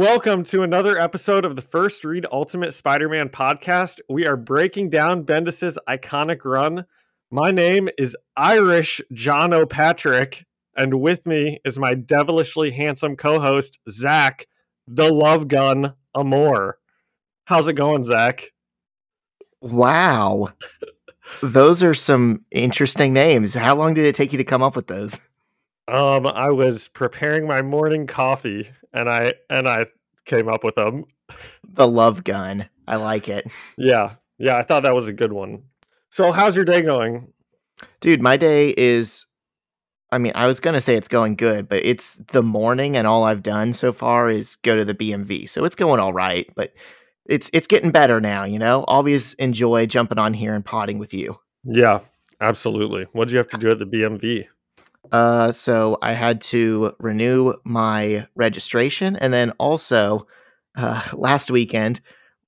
Welcome to another episode of the First Read Ultimate Spider-Man podcast. We are breaking down Bendis's iconic run. My name is Irish John O'Patrick, and with me is my devilishly handsome co-host Zach, the Love Gun Amore. How's it going, Zach? Wow. those are some interesting names. How long did it take you to come up with those? Um, I was preparing my morning coffee and I and I came up with them. The love gun. I like it. Yeah. Yeah, I thought that was a good one. So how's your day going? Dude, my day is I mean, I was going to say it's going good, but it's the morning and all I've done so far is go to the BMV. So it's going all right, but it's it's getting better now, you know? Always enjoy jumping on here and potting with you. Yeah, absolutely. What did you have to do at the BMV? Uh, so I had to renew my registration, and then also uh, last weekend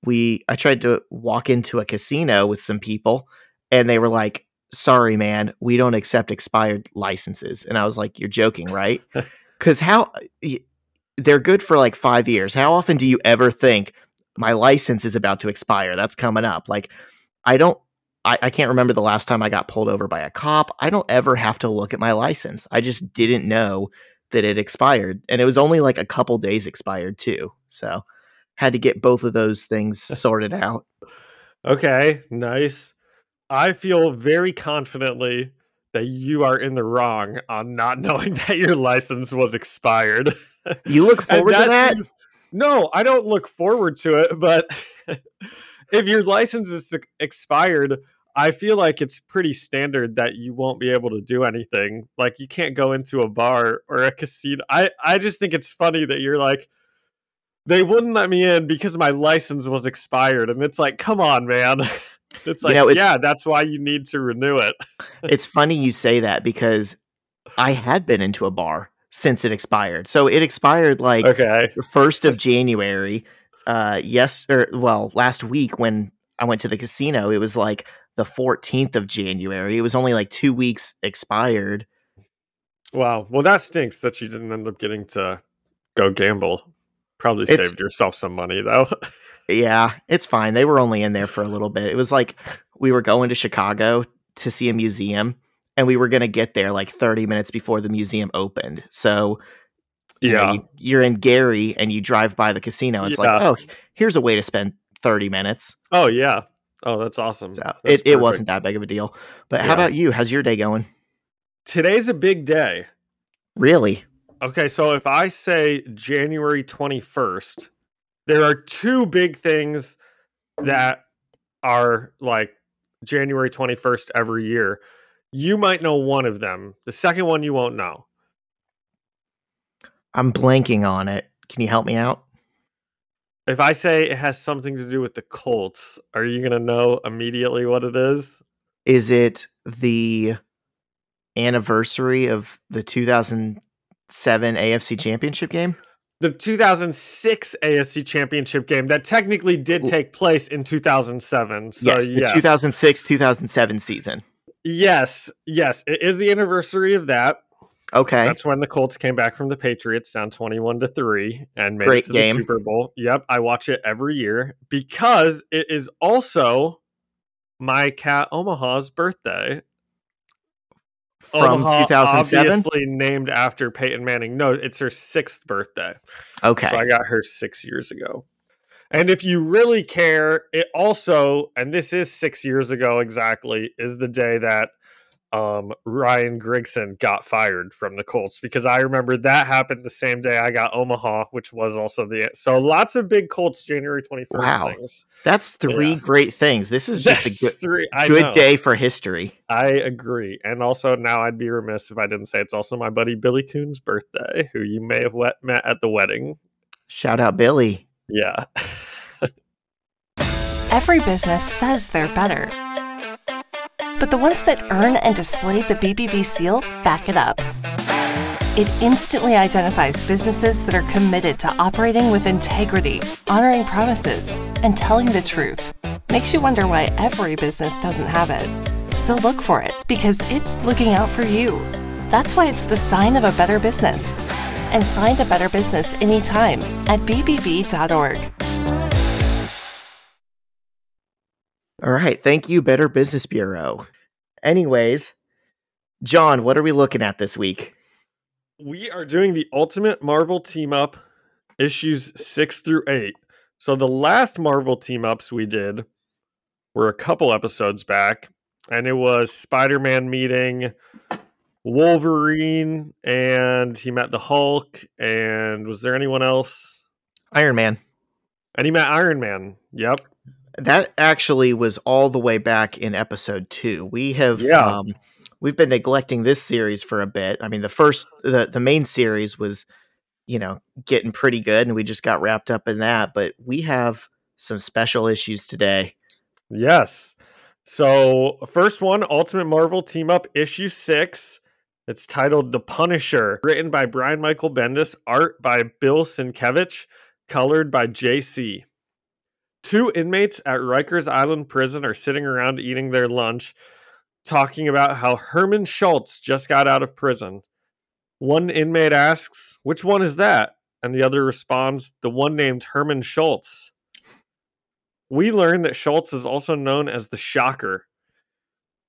we I tried to walk into a casino with some people, and they were like, "Sorry, man, we don't accept expired licenses." And I was like, "You're joking, right?" Because how they're good for like five years. How often do you ever think my license is about to expire? That's coming up. Like, I don't I, I can't remember the last time I got pulled over by a cop. I don't ever have to look at my license. I just didn't know that it expired. And it was only like a couple days expired too. So had to get both of those things sorted out. Okay, nice. I feel very confidently that you are in the wrong on not knowing that your license was expired. You look forward that to that? Seems, no, I don't look forward to it, but if your license is expired, I feel like it's pretty standard that you won't be able to do anything. Like you can't go into a bar or a casino. I I just think it's funny that you're like they wouldn't let me in because my license was expired and it's like come on man. It's like you know, it's, yeah, that's why you need to renew it. it's funny you say that because I had been into a bar since it expired. So it expired like okay. the 1st of January uh yes or well last week when I went to the casino it was like the 14th of January it was only like 2 weeks expired wow well that stinks that you didn't end up getting to go gamble probably it's, saved yourself some money though yeah it's fine they were only in there for a little bit it was like we were going to Chicago to see a museum and we were going to get there like 30 minutes before the museum opened so yeah. know, you, are in Gary and you drive by the casino. It's yeah. like, oh, here's a way to spend 30 minutes. Oh, yeah. Oh, that's awesome. So that's it, it wasn't that big of a deal. But yeah. how about you? How's your day going? Today's a big day. Really? Okay. So if I say January 21st, there are two big things that are like January 21st every year. You might know one of them. The second one you won't know. I'm blanking on it. Can you help me out? If I say it has something to do with the Colts, are you going to know immediately what it is? Is it the anniversary of the 2007 AFC Championship game? The 2006 AFC Championship game that technically did take place in 2007. So yes, the yes. 2006 2007 season. Yes, yes, it is the anniversary of that. Okay. That's when the Colts came back from the Patriots down 21 to 3 and made Great it to game. the Super Bowl. Yep, I watch it every year because it is also my cat Omaha's birthday. From Omaha, 2007? Obviously named after Peyton Manning. No, it's her sixth birthday. Okay. So I got her six years ago. And if you really care, it also, and this is six years ago exactly, is the day that um, Ryan Grigson got fired from the Colts because I remember that happened the same day I got Omaha, which was also the so lots of big Colts January twenty first. Wow, things. that's three yeah. great things. This is just that's a good, three, good day for history. I agree, and also now I'd be remiss if I didn't say it's also my buddy Billy Coon's birthday, who you may have met at the wedding. Shout out Billy. Yeah. Every business says they're better but the ones that earn and display the BBB seal back it up. It instantly identifies businesses that are committed to operating with integrity, honoring promises, and telling the truth. Makes you wonder why every business doesn't have it. So look for it because it's looking out for you. That's why it's the sign of a better business. and find a better business anytime at bbb.org. All right. Thank you, Better Business Bureau. Anyways, John, what are we looking at this week? We are doing the Ultimate Marvel Team Up issues six through eight. So the last Marvel team ups we did were a couple episodes back, and it was Spider Man meeting Wolverine, and he met the Hulk. And was there anyone else? Iron Man. And he met Iron Man. Yep. That actually was all the way back in episode two. We have Yeah. um, we've been neglecting this series for a bit. I mean, the first the the main series was, you know, getting pretty good, and we just got wrapped up in that. But we have some special issues today. Yes. So, first one Ultimate Marvel Team Up issue six. It's titled The Punisher, written by Brian Michael Bendis, art by Bill Sienkiewicz, colored by JC. Two inmates at Rikers Island Prison are sitting around eating their lunch, talking about how Herman Schultz just got out of prison. One inmate asks, Which one is that? And the other responds, The one named Herman Schultz. We learn that Schultz is also known as the Shocker.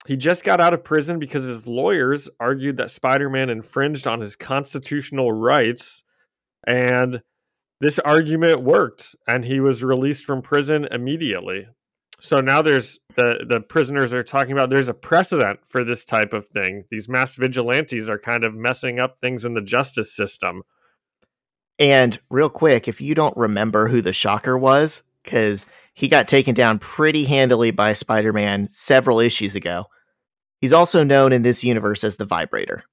He just got out of prison because his lawyers argued that Spider Man infringed on his constitutional rights, and this argument worked, and he was released from prison immediately. So now there's the the prisoners are talking about there's a precedent for this type of thing. These mass vigilantes are kind of messing up things in the justice system. And real quick, if you don't remember who the Shocker was, because he got taken down pretty handily by Spider Man several issues ago, he's also known in this universe as the Vibrator.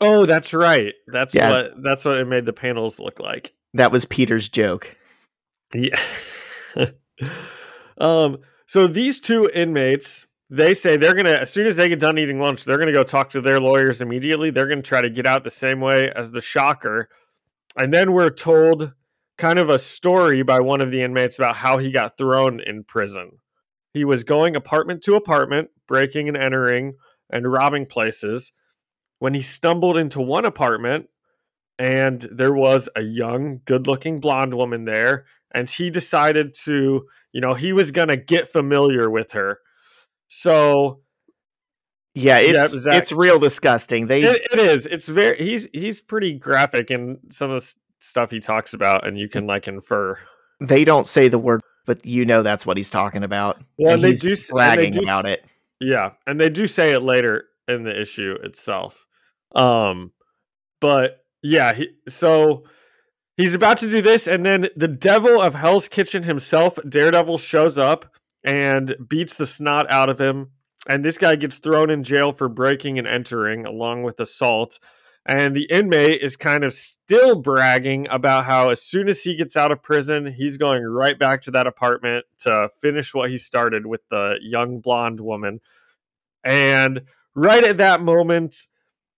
Oh, that's right. That's Yeah. what that's what it made the panels look like. That was Peter's joke. Yeah. um. So these two inmates, they say they're gonna as soon as they get done eating lunch, they're gonna go talk to their lawyers immediately. They're gonna try to get out the same way as the shocker, and then we're told kind of a story by one of the inmates about how he got thrown in prison. He was going apartment to apartment, breaking and entering and robbing places. When he stumbled into one apartment, and there was a young, good-looking blonde woman there and he decided to, you know, he was going to get familiar with her. So Yeah, Yeah, it's that- it's real disgusting. They it, it is. It's very he's he's pretty graphic in some of the stuff he talks about and you can like infer. they don't say the word, but you know that's what he's talking about. Well, and they he's do and they do about it. Yeah, and they do say it later in the issue itself. Um but yeah, he, so he's about to do this and then the devil of Hell's Kitchen himself, Daredevil shows up and beats the snot out of him and this guy gets thrown in jail for breaking and entering along with assault. And the inmate is kind of still bragging about how as soon as he gets out of prison, he's going right back to that apartment to finish what he started with the young blonde woman. And right at that moment,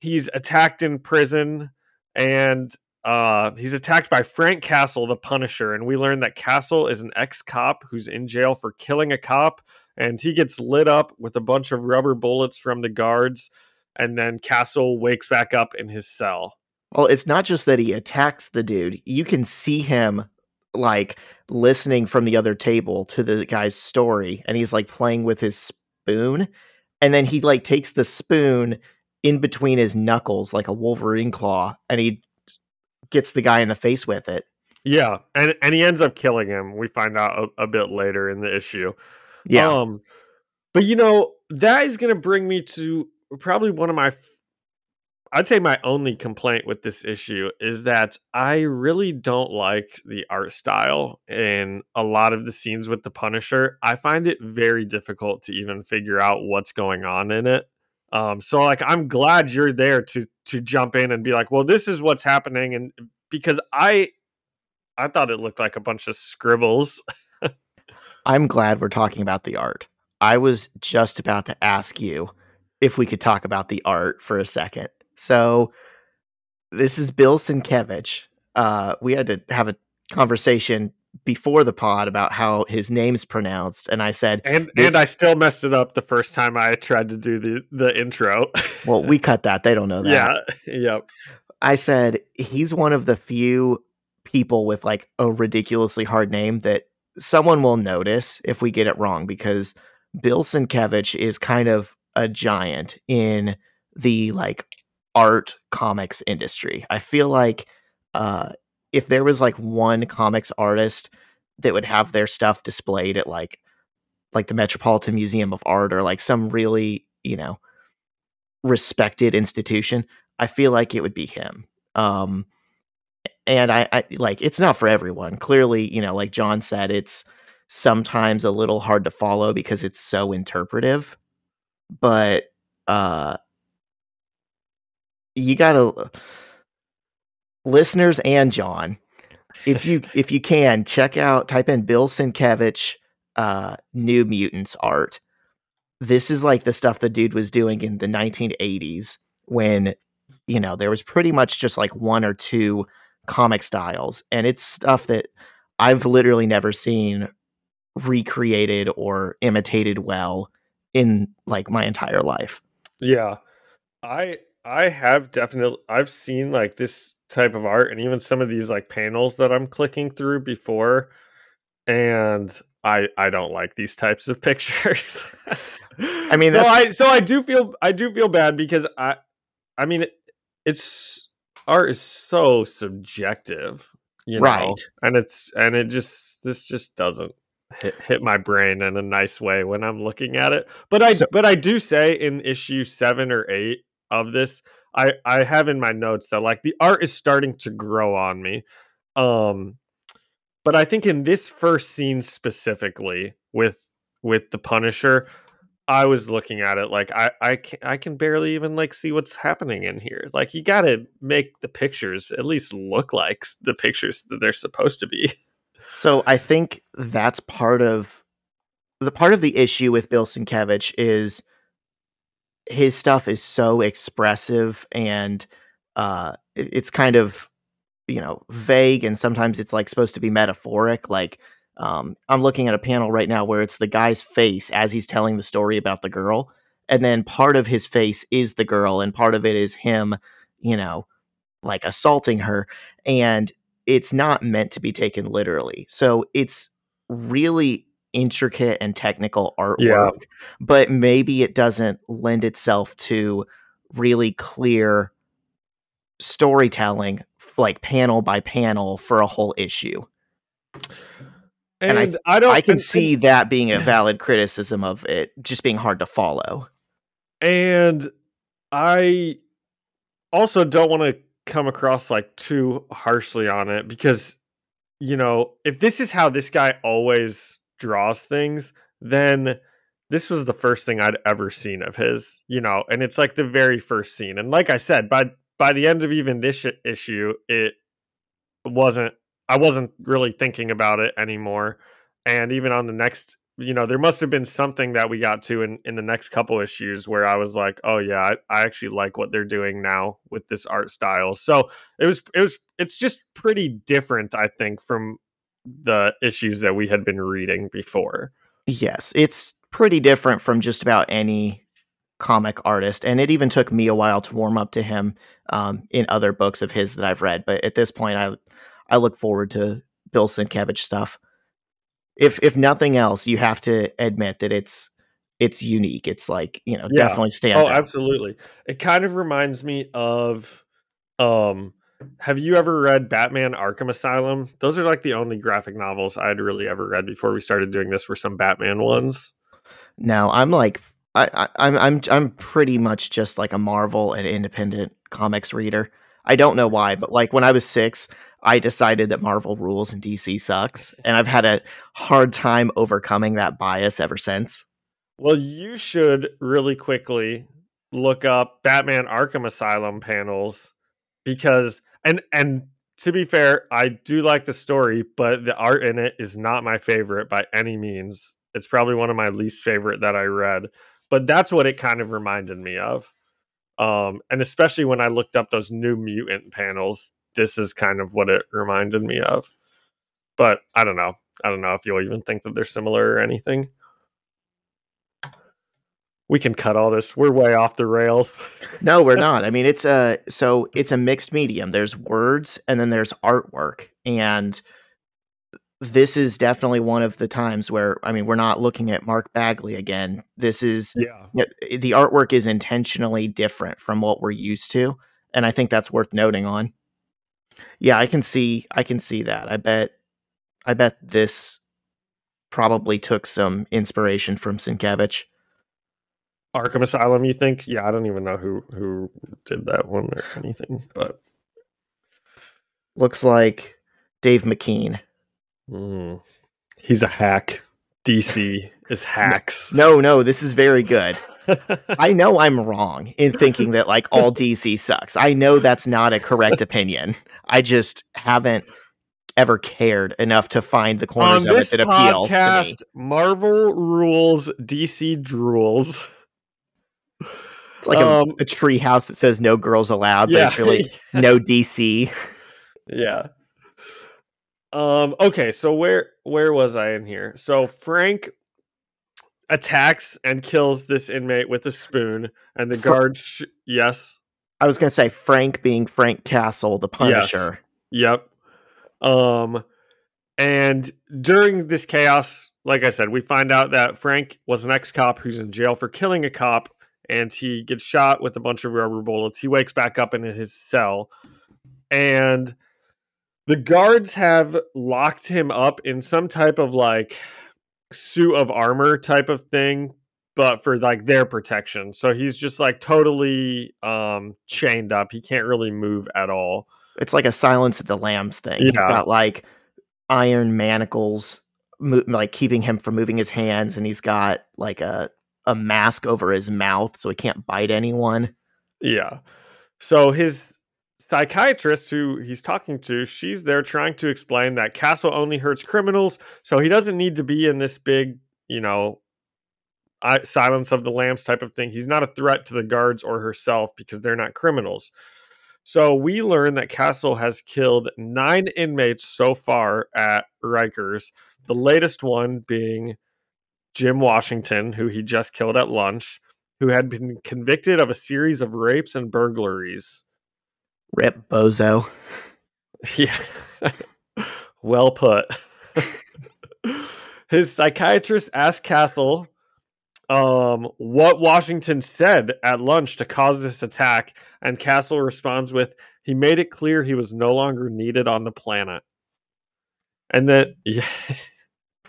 he's attacked in prison and uh, he's attacked by Frank Castle, the Punisher. And we learn that Castle is an ex cop who's in jail for killing a cop. And he gets lit up with a bunch of rubber bullets from the guards. And then Castle wakes back up in his cell. Well, it's not just that he attacks the dude. You can see him like listening from the other table to the guy's story and he's like playing with his spoon and then he like takes the spoon in between his knuckles like a wolverine claw and he gets the guy in the face with it. Yeah. And, and he ends up killing him. We find out a, a bit later in the issue. Yeah. Um, but you know, that is going to bring me to probably one of my, I'd say my only complaint with this issue is that I really don't like the art style in a lot of the scenes with the Punisher. I find it very difficult to even figure out what's going on in it. Um, so like, I'm glad you're there to to jump in and be like, well, this is what's happening, and because I, I thought it looked like a bunch of scribbles. I'm glad we're talking about the art. I was just about to ask you if we could talk about the art for a second. So, this is Bill Sienkiewicz. Uh, we had to have a conversation before the pod about how his name's pronounced, and I said, And and I still messed it up the first time I tried to do the the intro. "Well, we cut that. They don't know that." yeah. Yep. I said he's one of the few people with like a ridiculously hard name that someone will notice if we get it wrong because Bill Sienkiewicz is kind of a giant in the like art comics industry. I feel like uh if there was like one comics artist that would have their stuff displayed at like like the Metropolitan Museum of Art or like some really, you know, respected institution, I feel like it would be him. Um and I, I like it's not for everyone. Clearly, you know, like John said, it's sometimes a little hard to follow because it's so interpretive. But uh you gotta listeners and John, if you if you can check out type in Bill Sienkiewicz uh New Mutants art. This is like the stuff the dude was doing in the 1980s when you know there was pretty much just like one or two comic styles and it's stuff that I've literally never seen recreated or imitated well in like my entire life. Yeah. I I have definitely I've seen like this type of art and even some of these like panels that I'm clicking through before and I I don't like these types of pictures. I mean, so I so I do feel I do feel bad because I I mean it, it's art is so subjective, you know, Right. and it's and it just this just doesn't hit, hit my brain in a nice way when I'm looking at it. But I So- but I do say in issue seven or eight of this, I I have in my notes that like the art is starting to grow on me. Um but I think in this first scene specifically with with the Punisher, I was looking at it like I I can, I can barely even like see what's happening in here. Like you got to make the pictures at least look like the pictures that they're supposed to be. So I think that's part of the part of the issue with Bill Sienkiewicz is his stuff is so expressive and uh it- it's kind of you know vague and sometimes it's like supposed to be metaphoric like um I'm looking at a panel right now where it's the guy's face as he's telling the story about the girl and then part of his face is the girl and part of it is him you know like assaulting her and it's not meant to be taken literally. So it's really intricate and technical artwork, Yeah. but maybe it doesn't lend itself to really clear storytelling, like panel by panel for a whole issue. And, And I, don't I can and- see that being a valid criticism of it just being hard to follow. and I also don't want to come across like too harshly on it because you know, if this is how this guy always draws things, then this was the first thing I'd ever seen of his, you know, and it's like the very first scene. And like I said, by by the end of even this issue, it wasn't I wasn't really thinking about it anymore. And even on the next, you know, there must have been something that we got to in in the next couple issues where I was like, oh yeah, I, I actually like what they're doing now with this art style. So it was it was it's just pretty different, I think, from the issues that we had been reading before. Yes, it's pretty different from just about any comic artist, and it even took me a while to warm up to him um, in other books of his that I've read. But at this point, I I look forward to Bill Sienkiewicz stuff. If if nothing else, you have to admit that it's it's unique. It's like you know Yeah. definitely stands Oh, out. absolutely. It kind of reminds me of um have you ever read Batman Arkham Asylum? Those are like the only graphic novels I'd really ever read before we started doing this were some Batman ones. No, I'm like I, I I'm I'm I'm pretty much just like a Marvel and independent comics reader. I don't know why, but like when I was six, I decided that Marvel rules and DC sucks, and I've had a hard time overcoming that bias ever since. Well, you should really quickly look up Batman Arkham Asylum panels because and and to be fair, I do like the story, but the art in it is not my favorite by any means. It's probably one of my least favorite that I read, but that's what it kind of reminded me of. Um, and especially when I looked up those new mutant panels, this is kind of what it reminded me of. But I don't know. I don't know if you'll even think that they're similar or anything. We can cut all this. We're way off the rails. No, we're not. I mean, it's a so it's a mixed medium. There's words and then there's artwork, and this is definitely one of the times where I mean, we're not looking at Mark Bagley again. This is Yeah. you know, the artwork is intentionally different from what we're used to, and I think that's worth noting on. Yeah, I can see I can see that. I bet I bet this probably took some inspiration from Sienkiewicz. Arkham Asylum, you think? Yeah, I don't even know who who did that one or anything, but Looks like Dave McKean. mm, he's a hack. DC is hacks. No, no, this is very good. I know I'm wrong in thinking that like all DC sucks. I know that's not a correct opinion. I just haven't ever cared enough to find the On corners of it that appeal to me. podcast, Marvel rules, DC drools. It's like um, a, a tree house that says no girls allowed, but Yeah. it's really no DC. Yeah. Um. Okay. So where where was I in here? So Frank attacks and kills this inmate with a spoon, and the guard. Sh- yes. I was gonna say Frank being Frank Castle, the Punisher. Yep. Um. And during this chaos, like I said, we find out that Frank was an ex-cop who's in jail for killing a cop, and he gets shot with a bunch of rubber bullets. He wakes back up in his cell, and the guards have locked him up in some type of like suit of armor type of thing but for like their protection. So he's just like totally um chained up. He can't really move at all. It's like a Silence of the Lambs thing. He's got like iron manacles, mo- like keeping him from moving his hands, and he's got like a a mask over his mouth so he can't bite anyone. yeah. So his psychiatrist who he's talking to she's there trying to explain that castle only hurts criminals so he doesn't need to be in this big you know I, silence of the lambs type of thing. He's not a threat to the guards or herself because they're not criminals. So we learn that castle has killed nine inmates so far at rikers the latest one being jim washington who he just killed at lunch who had been convicted of a series of rapes and burglaries Rip bozo. yeah. well put. His psychiatrist asked Castle um, what Washington said at lunch to cause this attack, and Castle responds with, "He made it clear he was no longer needed on the planet." And then, yeah,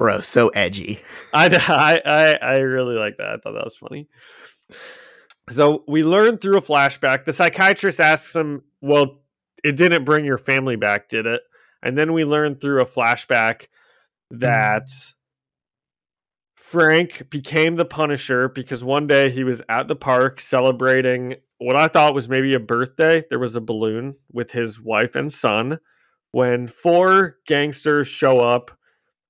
Bro, so edgy. I, I I really like that. I thought that was funny. So we learn through a flashback. The psychiatrist asks him, "Well, it didn't bring your family back, did it?" And then we learn through a flashback that Frank became the Punisher because one day he was at the park celebrating what I thought was maybe a birthday. There was a balloon with his wife and son when four gangsters show up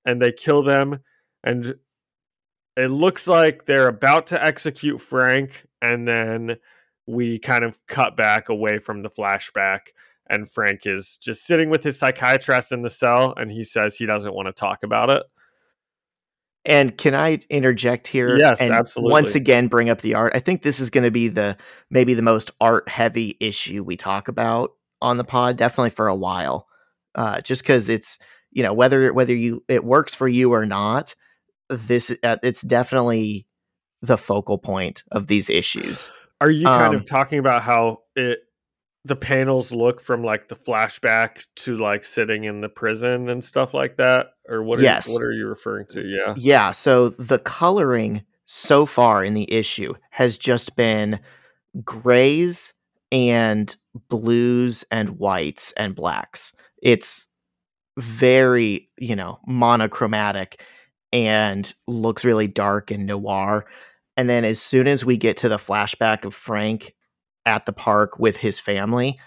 and they kill them and it looks like they're about to execute Frank and then we kind of cut back away from the flashback and Frank is just sitting with his psychiatrist in the cell and he says he doesn't want to talk about it. And can I interject here? Yes, and absolutely. Once again, bring up the art. I think this is going to be the maybe the most art heavy issue we talk about on the pod, definitely for a while. Uh, just because it's you know whether whether you it works for you or not, this uh, it's definitely the focal point of these issues. Are you kind Um, of talking about how it the panels look from like the flashback to like sitting in the prison and stuff like that or what are Yes. you, what are you referring to? Yeah. Yeah, so the coloring so far in the issue has just been grays and blues and whites and blacks. It's very, you know, monochromatic and looks really dark and noir. And then as soon as we get to the flashback of Frank at the park with his family,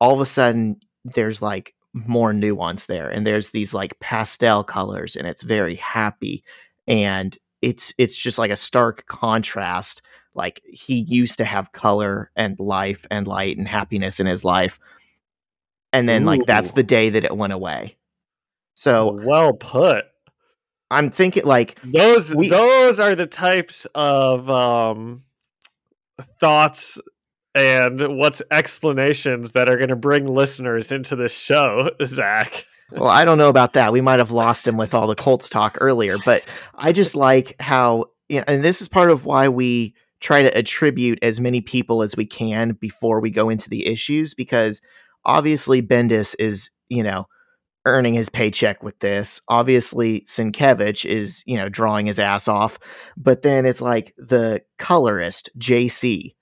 all of a sudden there's like more nuance there and there's these like pastel colors and it's very happy and it's it's just like a stark contrast like he used to have color and life and light and happiness in his life and then like that's the day that it went away so well put. i'm thinking like Those We- those are the types of um thoughts and what's explanations that are going to bring listeners into the show, Zach. Well, I don't know about that. We might have lost him with all the Colts talk earlier, but I just like how, you know, and this is part of why we try to attribute as many people as we can before we go into the issues, because obviously Bendis is, you know, earning his paycheck with this. Obviously, Sienkiewicz is, you know, drawing his ass off. But then it's like the colorist, JC.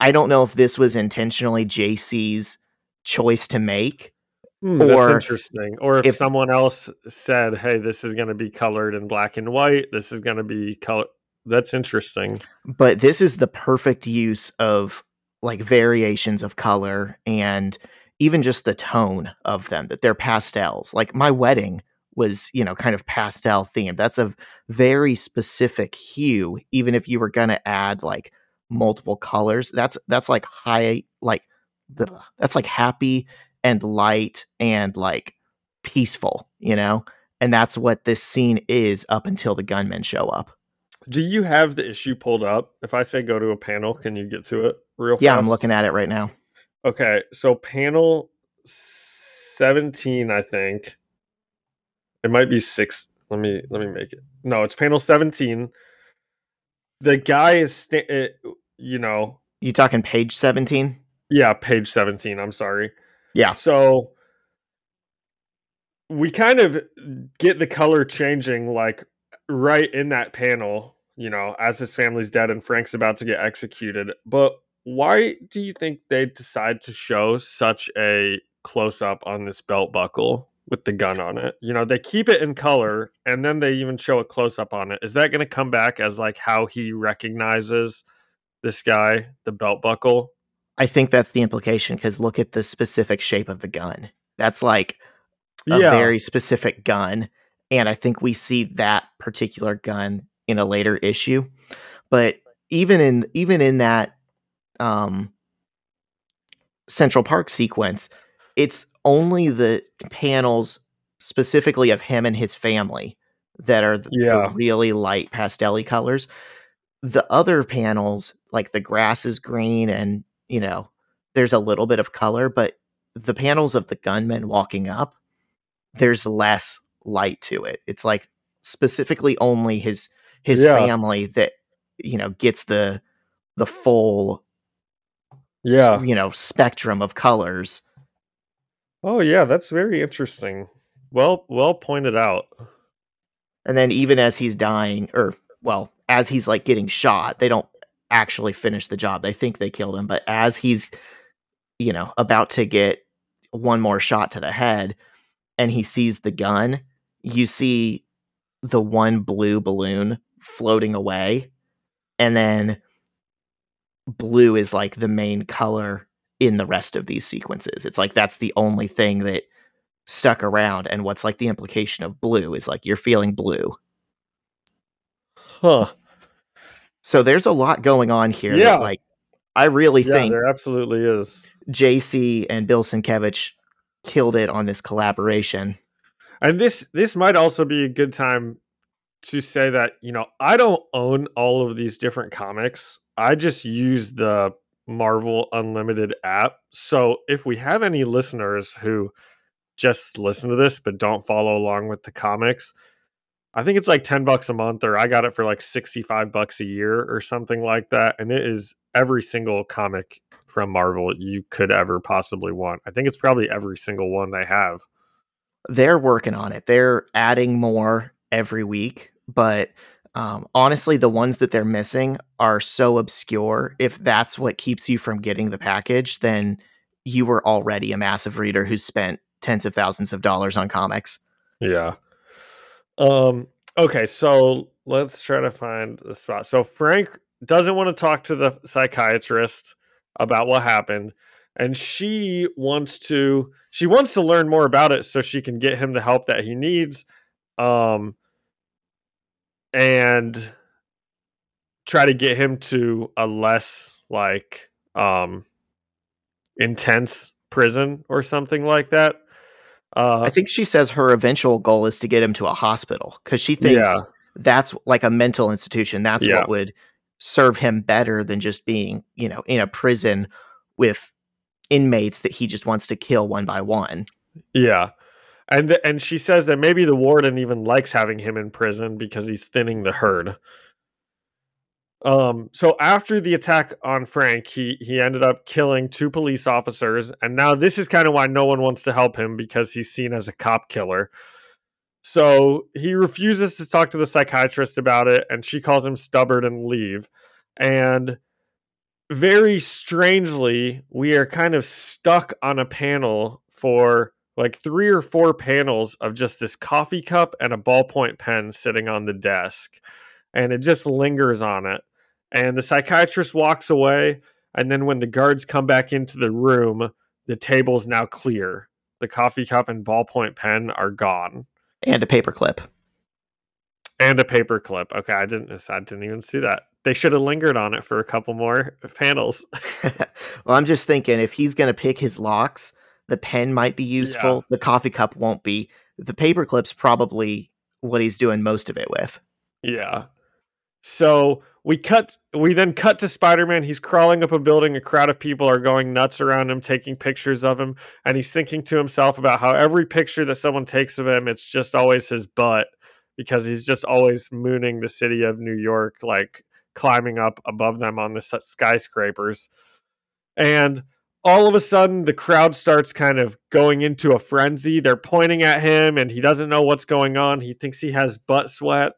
I don't know if this was intentionally JC's choice to make. Hmm, or that's interesting. Or if, if, someone else said, "Hey, this is going to be colored in black and white. This is going to be color." That's interesting. But this is the perfect use of like variations of color and even just the tone of them that they're pastels. Like my wedding was you know kind of pastel themed. That's a very specific hue even if you were going to add like multiple colors that's that's like high like the, that's like happy and light and like peaceful you know? And that's what this scene is up until the gunmen show up. Do you have the issue pulled up? If i say go to a panel can you get to it real quick? yeah i'm looking at it right now Okay, so panel 17, I think. It might be 6. Let me let me make it. No, it's panel 17. The guy is sta- it, you know, you talking page 17? Yeah, page 17. I'm sorry. Yeah. So we kind of get the color changing like right in that panel, you know, as his family's dead and Frank's about to get executed. But why do you think they decide to show such a close up on this belt buckle with the gun on it? You know, they keep it in color and then they even show a close up on it. Is that going to come back as like how he recognizes this guy, the belt buckle? I think that's the implication because look at the specific shape of the gun. That's like a yeah. very specific gun. And I think we see that particular gun in a later issue. But even in even in that um, Central Park sequence, it's only the panels specifically of him and his family that are the, yeah. the really light pastelly colors. The other panels, like the grass is green and, you know, there's a little bit of color, but the panels of the gunmen walking up, there's less light to it. It's like specifically only his his yeah. family that you know gets the the full yeah. you know spectrum of colors. Oh yeah that's very interesting. Well well pointed out. And then even as he's dying or well as he's like getting shot they don't actually finish the job. They think they killed him but as he's you know about to get one more shot to the head and he sees the gun you see the one blue balloon floating away. And then blue is like the main color in the rest of these sequences. It's like that's the only thing that stuck around. And what's like the implication of blue is like you're feeling blue. Huh. So there's a lot going on here. Yeah. That, like I really yeah, think there absolutely is. JC and Bill Sienkiewicz killed it on this collaboration. And this this might also be a good time to say that, you know, I don't own all of these different comics. I just use the Marvel Unlimited app. So if we have any listeners who just listen to this but don't follow along with the comics, I think it's like 10 bucks a month or I got it for like 65 bucks a year or something like that and it is every single comic from Marvel you could ever possibly want. I think it's probably every single one they have. They're working on it. They're adding more every week, but um, honestly, the ones that they're missing are so obscure. If that's what keeps you from getting the package, then you were already a massive reader who spent tens of thousands of dollars on comics. Yeah. Um. Okay, so let's try to find the spot. So Frank doesn't want to talk to the psychiatrist about what happened, and she wants to. She wants to learn more about it so she can get him the help that he needs. Um and try to get him to a less like um intense prison or something like that. Uh, I think she says her eventual goal is to get him to a hospital because she thinks yeah. that's like a mental institution. That's yeah. what would serve him better than just being, you know, in a prison with inmates that he just wants to kill one by one. Yeah. And th- and she says that maybe the warden even likes having him in prison because he's thinning the herd. Um so after the attack on Frank, he he ended up killing two police officers and now this is kind of why no one wants to help him because he's seen as a cop killer. So he refuses to talk to the psychiatrist about it and she calls him stubborn and leave. And very strangely, we are kind of stuck on a panel for like three or four panels of just this coffee cup and a ballpoint pen sitting on the desk. And it just lingers on it. And the psychiatrist walks away. And then when the guards come back into the room, the table's now clear. The coffee cup and ballpoint pen are gone. And a paperclip. And a paperclip. Okay, I didn't I didn't even see that. They should have lingered on it for a couple more panels. well, I'm just thinking if he's going to pick his locks, the pen might be useful. Yeah. The coffee cup won't be. The paper clip's probably what he's doing most of it with. Yeah. So we cut we then cut to Spider-Man. He's crawling up a building. A crowd of people are going nuts around him, taking pictures of him, and he's thinking to himself about how every picture that someone takes of him, it's just always his butt because he's just always mooning the city of New York like climbing up above them on the skyscrapers. And all of a sudden, the crowd starts kind of going into a frenzy. They're pointing at him, and he doesn't know what's going on. He thinks he has butt sweat.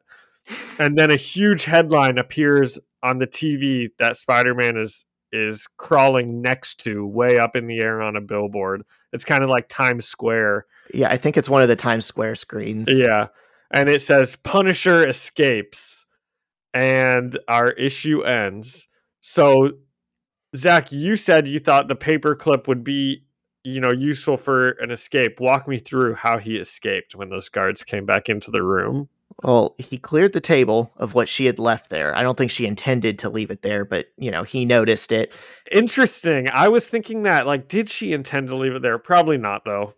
And then a huge headline appears on the TV that Spider Man is is crawling next to way up in the air on a billboard. It's kind of like Times Square. Yeah, I think it's one of the Times Square screens. Yeah. And it says Punisher escapes and our issue ends. So, Zach, you said you thought the paperclip would be, you know, useful for an escape. Walk me through how he escaped when those guards came back into the room. Well, he cleared the table of what she had left there. I don't think she intended to leave it there, but you know, he noticed it. Interesting. I was thinking that like did she intend to leave it there? Probably not though.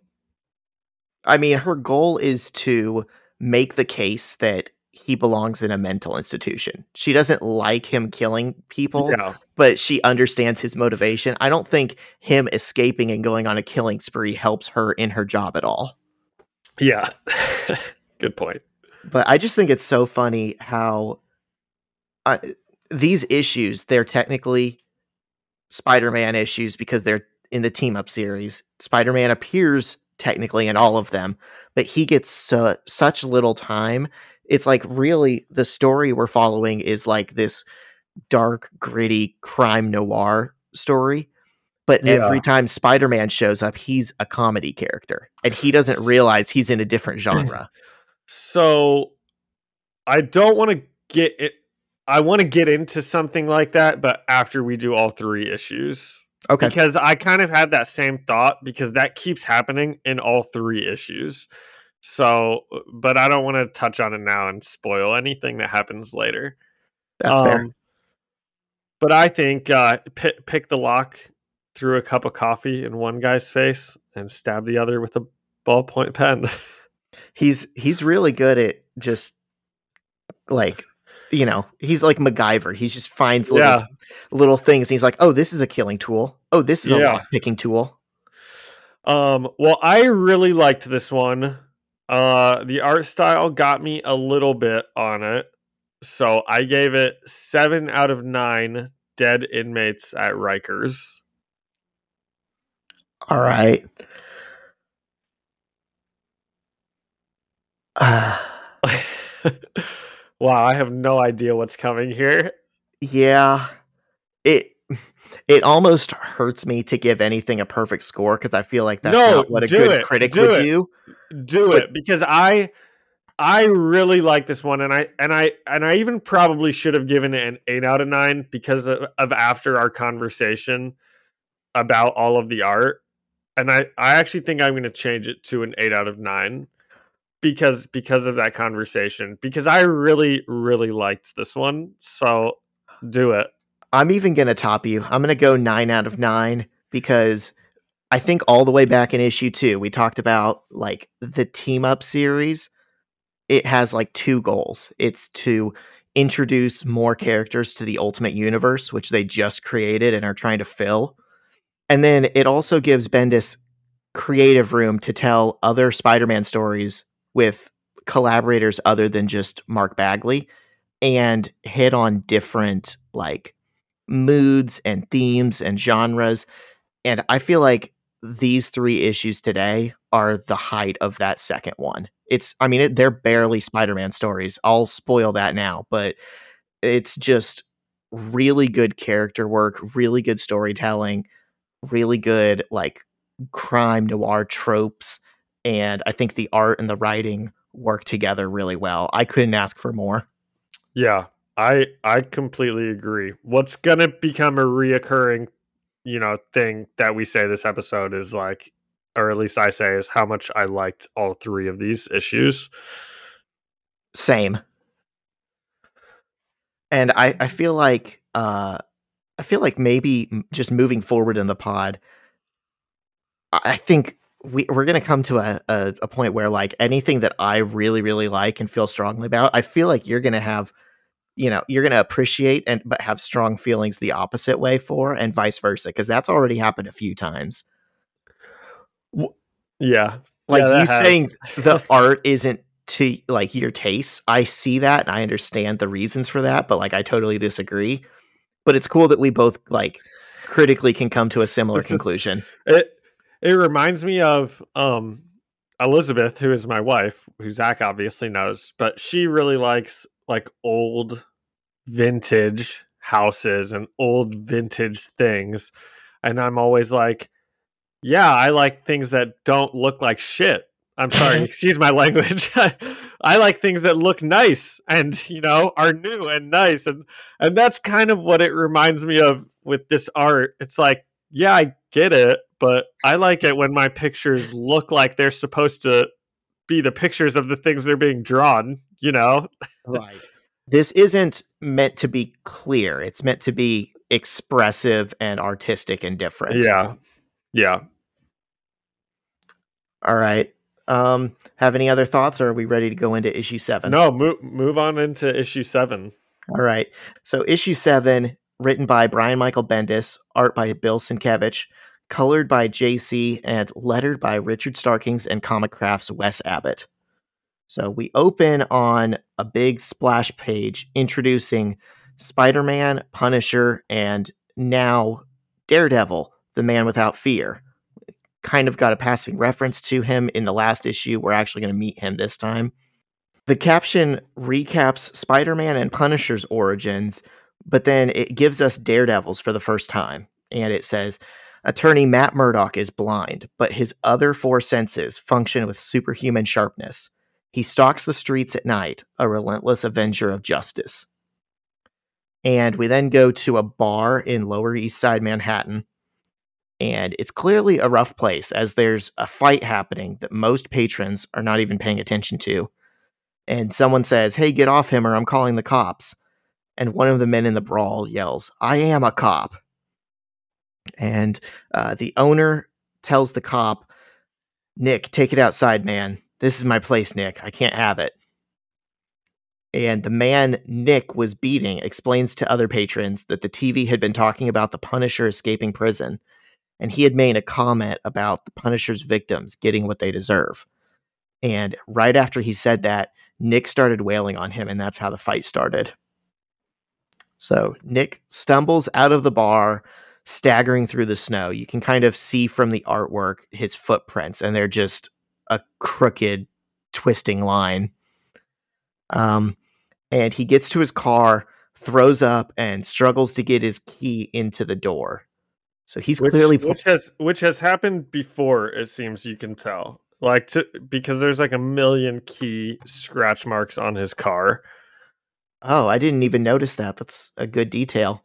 I mean, her goal is to make the case that he belongs in a mental institution. She doesn't like him killing people, yeah. but she understands his motivation. I don't think him escaping and going on a killing spree helps her in her job at all. Yeah. Good point. But I just think it's so funny how uh, these issues, they're technically Spider Man issues because they're in the team up series. Spider Man appears technically in all of them, but he gets such little time it's like really the story we're following is like this dark, gritty crime noir story. But yeah. every time Spider Man shows up, he's a comedy character and he doesn't realize he's in a different genre. so I don't want to get it. I want to get into something like that, but after we do all three issues. Okay. Because I kind of had that same thought because that keeps happening in all three issues. So, but I don't want to touch on it now and spoil anything that happens later. That's um, fair. But I think uh, p- pick the lock through a cup of coffee in one guy's face and stab the other with a ballpoint pen. he's he's really good at just like you know he's like MacGyver. He just finds little yeah. little things. he's like, oh, this is a killing tool. Oh, this is a yeah. lock picking tool. Um. Well, I really liked this one. Uh, the art style got me a little bit on it. So I gave it seven out of nine dead inmates at Rikers. All right. Uh, wow, I have no idea what's coming here. Yeah. It it almost hurts me to give anything a perfect score because I feel like that's no, not what a good it. critic do would it. do. Do but, it because I I really like this one and I and I and I even probably should have given it an 8 out of 9 because of, of after our conversation about all of the art and I I actually think I'm going to change it to an 8 out of 9 because because of that conversation because I really really liked this one so do it I'm even going to top you. I'm going to go nine out of nine because I think all the way back in issue two, we talked about like the team up series. It has like two goals. It's to introduce more characters to the Ultimate Universe, which they just created and are trying to fill. And then it also gives Bendis creative room to tell other Spider-Man stories with collaborators other than just Mark Bagley and hit on different like moods and themes and genres. And I feel like these three issues today are the height of that second one. It's, I mean, it, they're barely Spider Man stories. I'll spoil that now, but it's just really good character work, really good storytelling, really good, like, crime noir tropes. And I think the art and the writing work together really well. I couldn't ask for more. Yeah, I I completely agree. What's gonna become a reoccurring, you know, thing that we say this episode is like, or at least I say, is how much I liked all three of these issues. Same. And I I feel like uh I feel like maybe just moving forward in the pod, I think we we're gonna come to a, a, a point where like anything that I really really like and feel strongly about, I feel like you're gonna have, you know, you're gonna appreciate and but have strong feelings the opposite way for, and vice versa, because that's already happened a few times. Yeah, like yeah, you saying the art isn't to like your tastes. I see that and I understand the reasons for that, but like I totally disagree. But it's cool that we both like critically can come to a similar conclusion. It it reminds me of um Elizabeth, who is my wife, who Zach obviously knows, but she really likes like old vintage houses and old vintage things. And I'm always like, yeah, I like things that don't look like shit. I'm sorry, excuse my language. I like things that look nice and you know are new and nice and and that's kind of what it reminds me of with this art. It's like, yeah, I get it, but I like it when my pictures look like they're supposed to be the pictures of the things they're being drawn, you know? Right. This isn't meant to be clear. It's meant to be expressive and artistic and different. Yeah. Yeah. All right. Um, have any other thoughts, or are we ready to go into issue seven? No, move move on into issue seven. All right. So issue seven, written by Brian Michael Bendis, art by Bill Sienkiewicz, colored by JC, and lettered by Richard Starkings and Comicraft's Wes Abbott. So we open on a big splash page introducing Spider Man, Punisher, and now Daredevil, the man without fear kind of got a passing reference to him in the last issue. We're actually going to meet him this time. The caption recaps Spider Man and Punisher's origins, but then it gives us Daredevil's for the first time. And it says Attorney Matt Murdock is blind, but his other four senses function with superhuman sharpness. He stalks the streets at night, a relentless avenger of justice. And we then go to a bar in Lower East Side Manhattan and it's clearly a rough place as there's a fight happening that most patrons are not even paying attention to. And someone says, Hey, get off him or I'm calling the cops. And one of the men in the brawl yells, I am a cop. And uh, the owner tells the cop, Nick, take it outside, man. This is my place, Nick. I can't have it. And the man Nick was beating explains to other patrons that the TV had been talking about the Punisher escaping prison and he had made a comment about the Punisher's victims getting what they deserve. And right after he said that, Nick started wailing on him, and that's how the fight started. So Nick stumbles out of the bar, staggering through the snow. You can kind of see from the artwork his footprints, and they're just a crooked, twisting line. Um, and he gets to his car, throws up, and struggles to get his key into the door. So he's which, clearly which has which has happened before. It seems you can tell, like to because there's like a million key scratch marks on his car. Oh, I didn't even notice that. That's a good detail.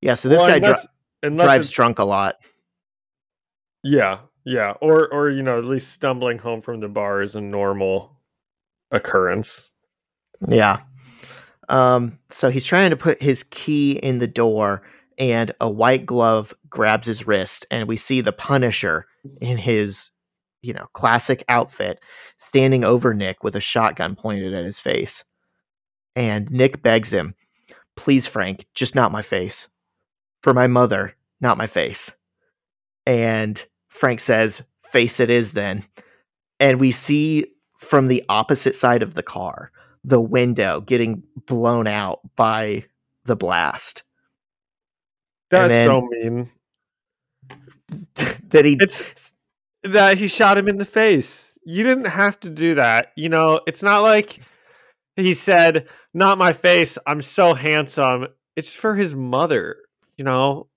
Yeah, so this well, guy unless, dri- unless drives drunk a lot. Yeah, yeah, or or you know at least stumbling home from the bar is a normal occurrence. Yeah. Um. So he's trying to put his key in the door and a white glove grabs his wrist and we see the punisher in his you know classic outfit standing over nick with a shotgun pointed at his face and Nick begs him, "Please, Frank, just not my face. For my mother, not my face." And Frank says, "Face it is then." And we see from the opposite side of the car the window getting blown out by the blast. That's then- so mean. that he It's that he shot him in the face. You didn't have to do that. You know, it's not like he said, "Not my face. I'm so handsome." It's for his mother. You know,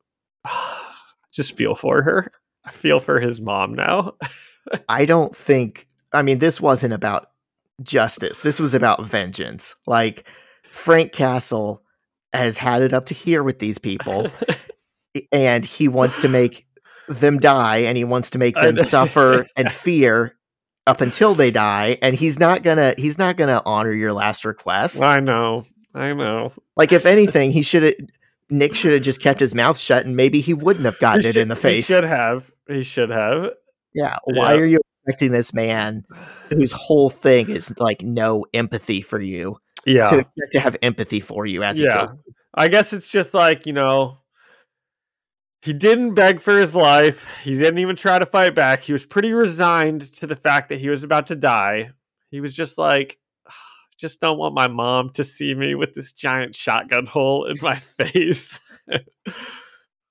just feel for her. I feel for his mom now. I don't think I mean this wasn't about justice. This was about vengeance. Like Frank Castle has had it up to here with these people and he wants to make them die and he wants to make them suffer and fear up until they die and he's not going to he's not going to honor your last request. I know. I know. Like if anything, he should have Nick should have just kept his mouth shut and maybe he wouldn't have gotten He it in the face. He should have. He should have. Yeah. Why Yeah. are you expecting this man whose whole thing is like no empathy for you Yeah. to to have empathy for you as yeah. I guess it's just like, you know, he didn't beg for his life. He didn't even try to fight back. He was pretty resigned to the fact that he was about to die. He was just like, "Ah, just don't want my mom to see me with this giant shotgun hole in my face.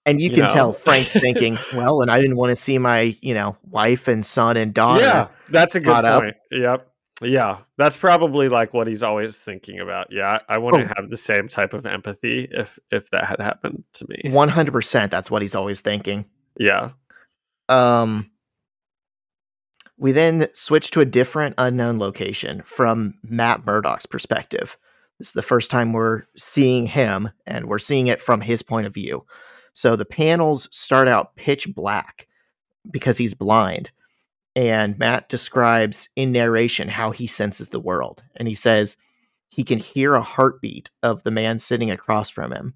And you You can know? tell Frank's thinking, well, and I didn't want to see my, you know, wife and son and daughter. yeah, that's a good caught up. point. Yep. Yeah, that's probably like what he's always thinking about. Yeah, I wouldn't Oh. have the same type of empathy if if that had happened to me. 100% that's what he's always thinking. Yeah. Um we then switch to a different unknown location from Matt Murdock's perspective. This is the first time we're seeing him and we're seeing it from his point of view. So the panels start out pitch black because he's blind. And Matt describes in narration how he senses the world. And he says he can hear a heartbeat of the man sitting across from him.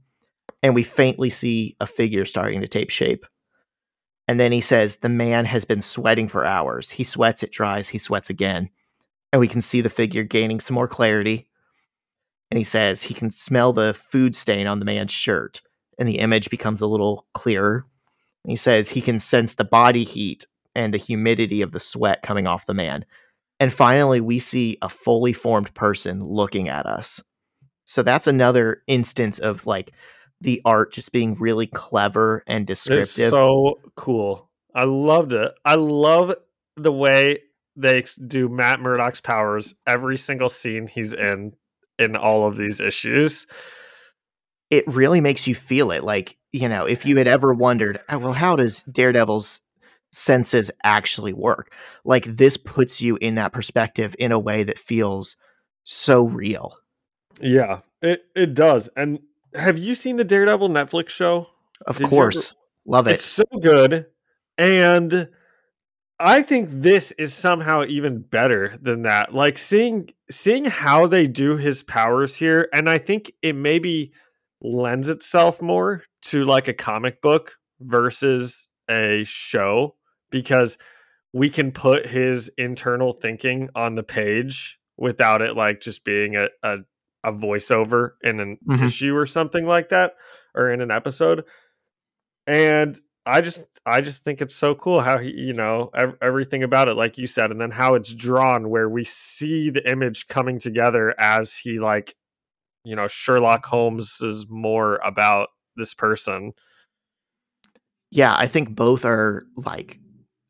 And we faintly see a figure starting to take shape. And then he says the man has been sweating for hours. He sweats, it dries, he sweats again. And we can see the figure gaining some more clarity. And he says he can smell the food stain on the man's shirt. And the image becomes a little clearer. He says he can sense the body heat and the humidity of the sweat coming off the man. And finally, we see a fully formed person looking at us. So that's another instance of like the art just being really clever and It's descriptive. so cool. I loved it. I love the way they do Matt Murdock's powers every single scene he's in in all of these issues. It really makes you feel it. Like, you know, if you had ever wondered, oh, well, how does Daredevil's senses actually work? Like, this puts you in that perspective in a way that feels so real. Yeah, it it does. And have you seen the Daredevil Netflix show? Of Did course. Love it. It's so good. And I think this is somehow even better than that. Like seeing seeing how they do his powers here, and I think it maybe lends itself more to like a comic book versus a show because we can put his internal thinking on the page without it like just being a, a, a voiceover in an Mhm. issue or something like that or in an episode and i just i just think it's so cool how he you know ev- everything about it like you said and then how it's drawn where we see the image coming together as he like you know sherlock holmes is more about this person. Yeah, I think both are like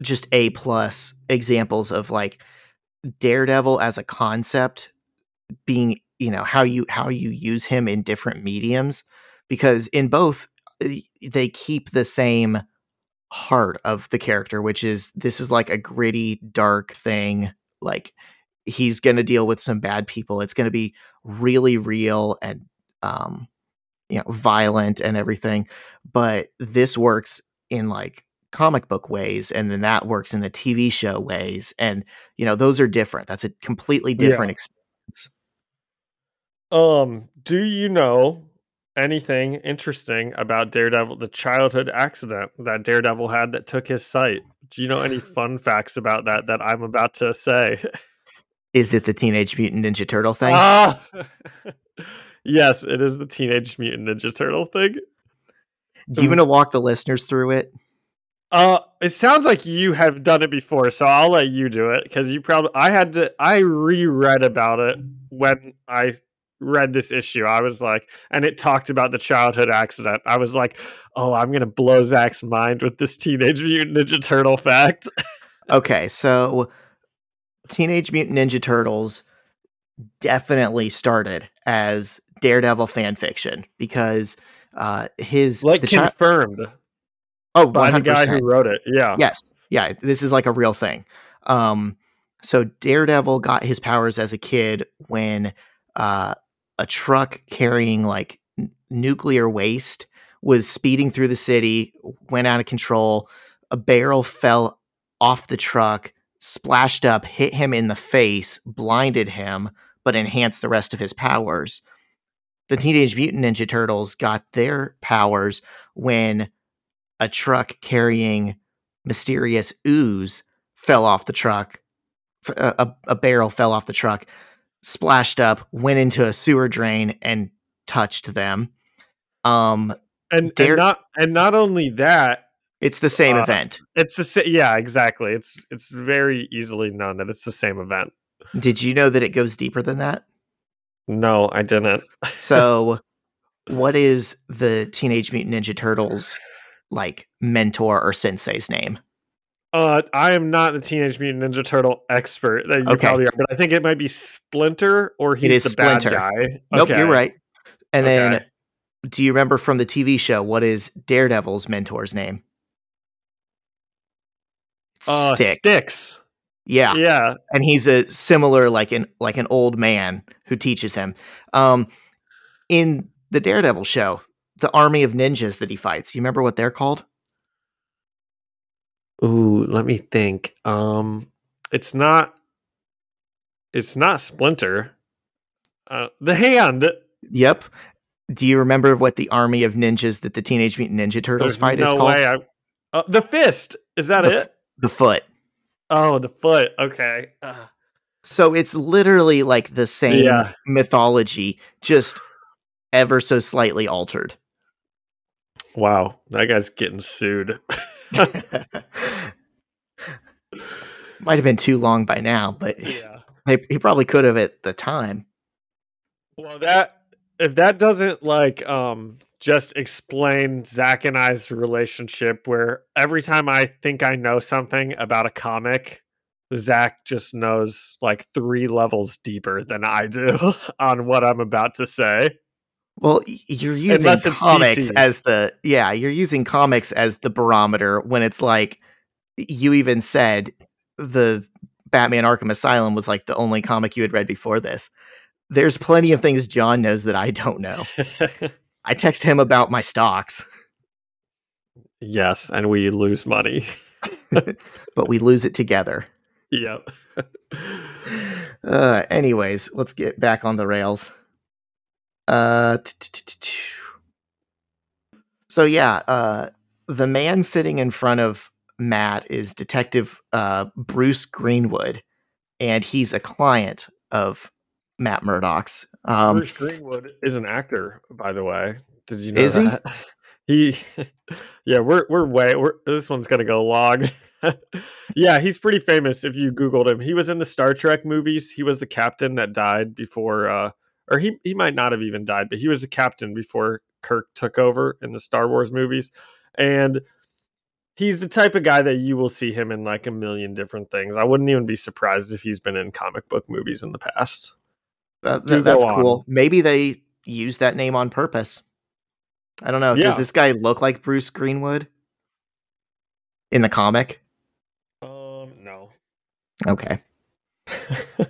just A plus examples of like Daredevil as a concept being, you know, how you how you use him in different mediums because in both uh, they keep the same heart of the character which is this is like a gritty dark thing like he's going to deal with some bad people it's going to be really real and um you know violent and everything but this works in like comic book ways and then that works in the TV show ways and you know those are different that's a completely Yeah. different experience. Um do you know anything interesting about daredevil the childhood accident that daredevil had that took his sight? Do you know any fun facts about that that i'm about to say is it the teenage mutant ninja turtle thing Ah! yes, it is the Teenage Mutant Ninja Turtle thing. Do you want to walk the listeners through it? Uh, it sounds like you have done it before, so I'll let you do it because you probably. I had to. I reread about it when I read this issue. I was like, and it talked about the childhood accident. I was like, oh, I'm gonna blow Zach's mind with this Teenage Mutant Ninja Turtle fact. okay, so Teenage Mutant Ninja Turtles definitely started as Daredevil fan fiction because uh his like the chi- confirmed oh by 100%. the guy who wrote it. Yeah. Yes. Yeah, this is like a real thing. Um so Daredevil got his powers as a kid when uh a truck carrying like n- nuclear waste was speeding through the city, went out of control. A barrel fell off the truck, splashed up, hit him in the face, blinded him, but enhanced the rest of his powers. The Teenage Mutant Ninja Turtles got their powers when a truck carrying mysterious ooze fell off the truck. A barrel fell off the truck, splashed up, went into a sewer drain, and touched them. Um, And, Dare- and not and not only that, it's the same Uh, event. it's the yeah, exactly. It's it's very easily known that it's the same event. Did you know that it goes deeper than that? No, I didn't. So, what is the Teenage Mutant Ninja Turtles like mentor or sensei's name? Uh, I am not the Teenage Mutant Ninja Turtle expert that you Okay. probably are, but I think it might be Splinter or he's is the bad Splinter. guy. Nope, Okay. you're right. And then, do you remember from the TV show what is Daredevil's mentor's name? Uh, Stick. Sticks. Yeah. Yeah. and he's a similar like an like an old man who teaches him. Um, in the Daredevil show, the army of ninjas that he fights, you remember what they're called? Ooh, let me think. Um, it's not. It's not Splinter. Uh, the hand. Yep. Do you remember what the army of ninjas that the Teenage Mutant Ninja Turtles There's fight no is called? way. I, uh, the fist. Is that The it? The foot. oh, the foot. Okay. Uh, So it's literally like the same Yeah. mythology, just ever so slightly altered. wow, that guy's getting sued. Might have been too long by now, but yeah. they, he probably could have at the time. Well, that if that doesn't like um just explain Zach and I's relationship, where every time I think I know something about a comic, Zach just knows like three levels deeper than I do on what I'm about to say. Well, you're using comics DC. as the yeah, you're using comics as the barometer when it's like you even said the Batman Arkham Asylum was like the only comic you had read before this. There's plenty of things John knows that I don't know. I text him about my stocks, yes, and we lose money. but we lose it together. yep. Uh, anyways, let's get back on the rails. Uh, so yeah, uh, the man sitting in front of Matt is Detective uh, Bruce Greenwood, and he's a client of Matt Murdock's. Um, Bruce Greenwood is an actor, by the way. Did you know Is he? that? He, yeah, we're we're way we're this one's gonna go long. yeah, he's pretty famous if you Googled him. He was in the Star Trek movies. He was the captain that died before, uh, or he he might not have even died, but he was the captain before Kirk took over in the Star Wars movies, and he's the type of guy that you will see him in like a million different things. I wouldn't even be surprised if he's been in comic book movies in the past. That- do that's cool. Maybe they used that name on purpose. I don't know. Yeah. Does this guy look like Bruce Greenwood in the comic? Um, no. Okay.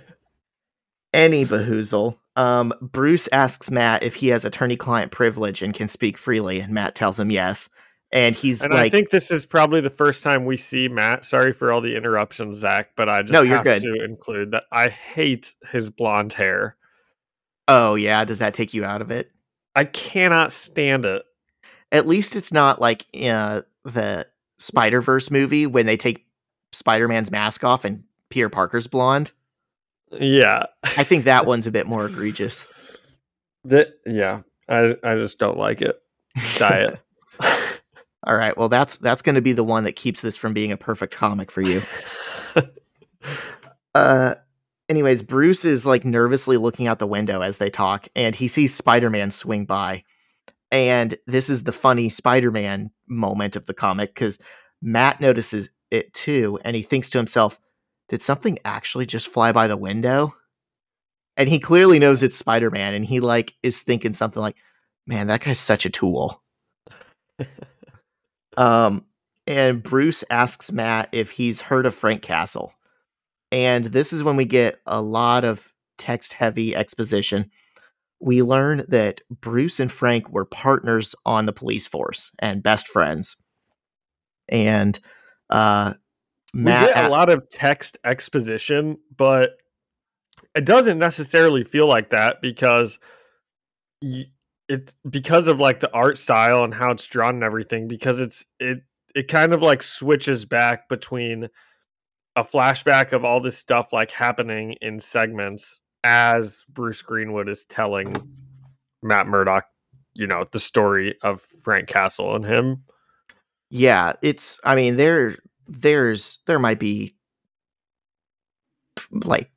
Any bahoozle. Um, Bruce asks Matt if he has attorney-client privilege and can speak freely, and Matt tells him yes. And he's and like, I think this is probably the first time we see Matt. Sorry for all the interruptions, Zach, but I just No, you're have good. to include that I hate his blonde hair. "Oh yeah, does that take you out of it?" I cannot stand it. At least it's not like uh, the Spider Verse movie when they take Spider Man's mask off and Peter Parker's blonde. Yeah. I think that one's a bit more egregious. That yeah, I I just don't like it. Diet. All right. Well, that's that's going to be the one that keeps this from being a perfect comic for you. uh anyways, Bruce is like nervously looking out the window as they talk and he sees Spider-Man swing by. And this is the funny Spider-Man moment of the comic cuz Matt notices it too and he thinks to himself, did something actually just fly by the window? And he clearly knows it's Spider-Man and he like is thinking something like, man, that guy's such a tool. Um, and Bruce asks Matt if he's heard of Frank Castle. And this is when we get a lot of text heavy exposition. We learn that Bruce and Frank were partners on the police force and best friends. And uh, Matt. We get a lot of text exposition, but it doesn't necessarily feel like that because it's because of like the art style and how it's drawn and everything because it's it it kind of like switches back between a flashback of all this stuff like happening in segments as Bruce Greenwood is telling Matt Murdock, you know, the story of Frank Castle and him. Yeah, it's I mean there there's there might be like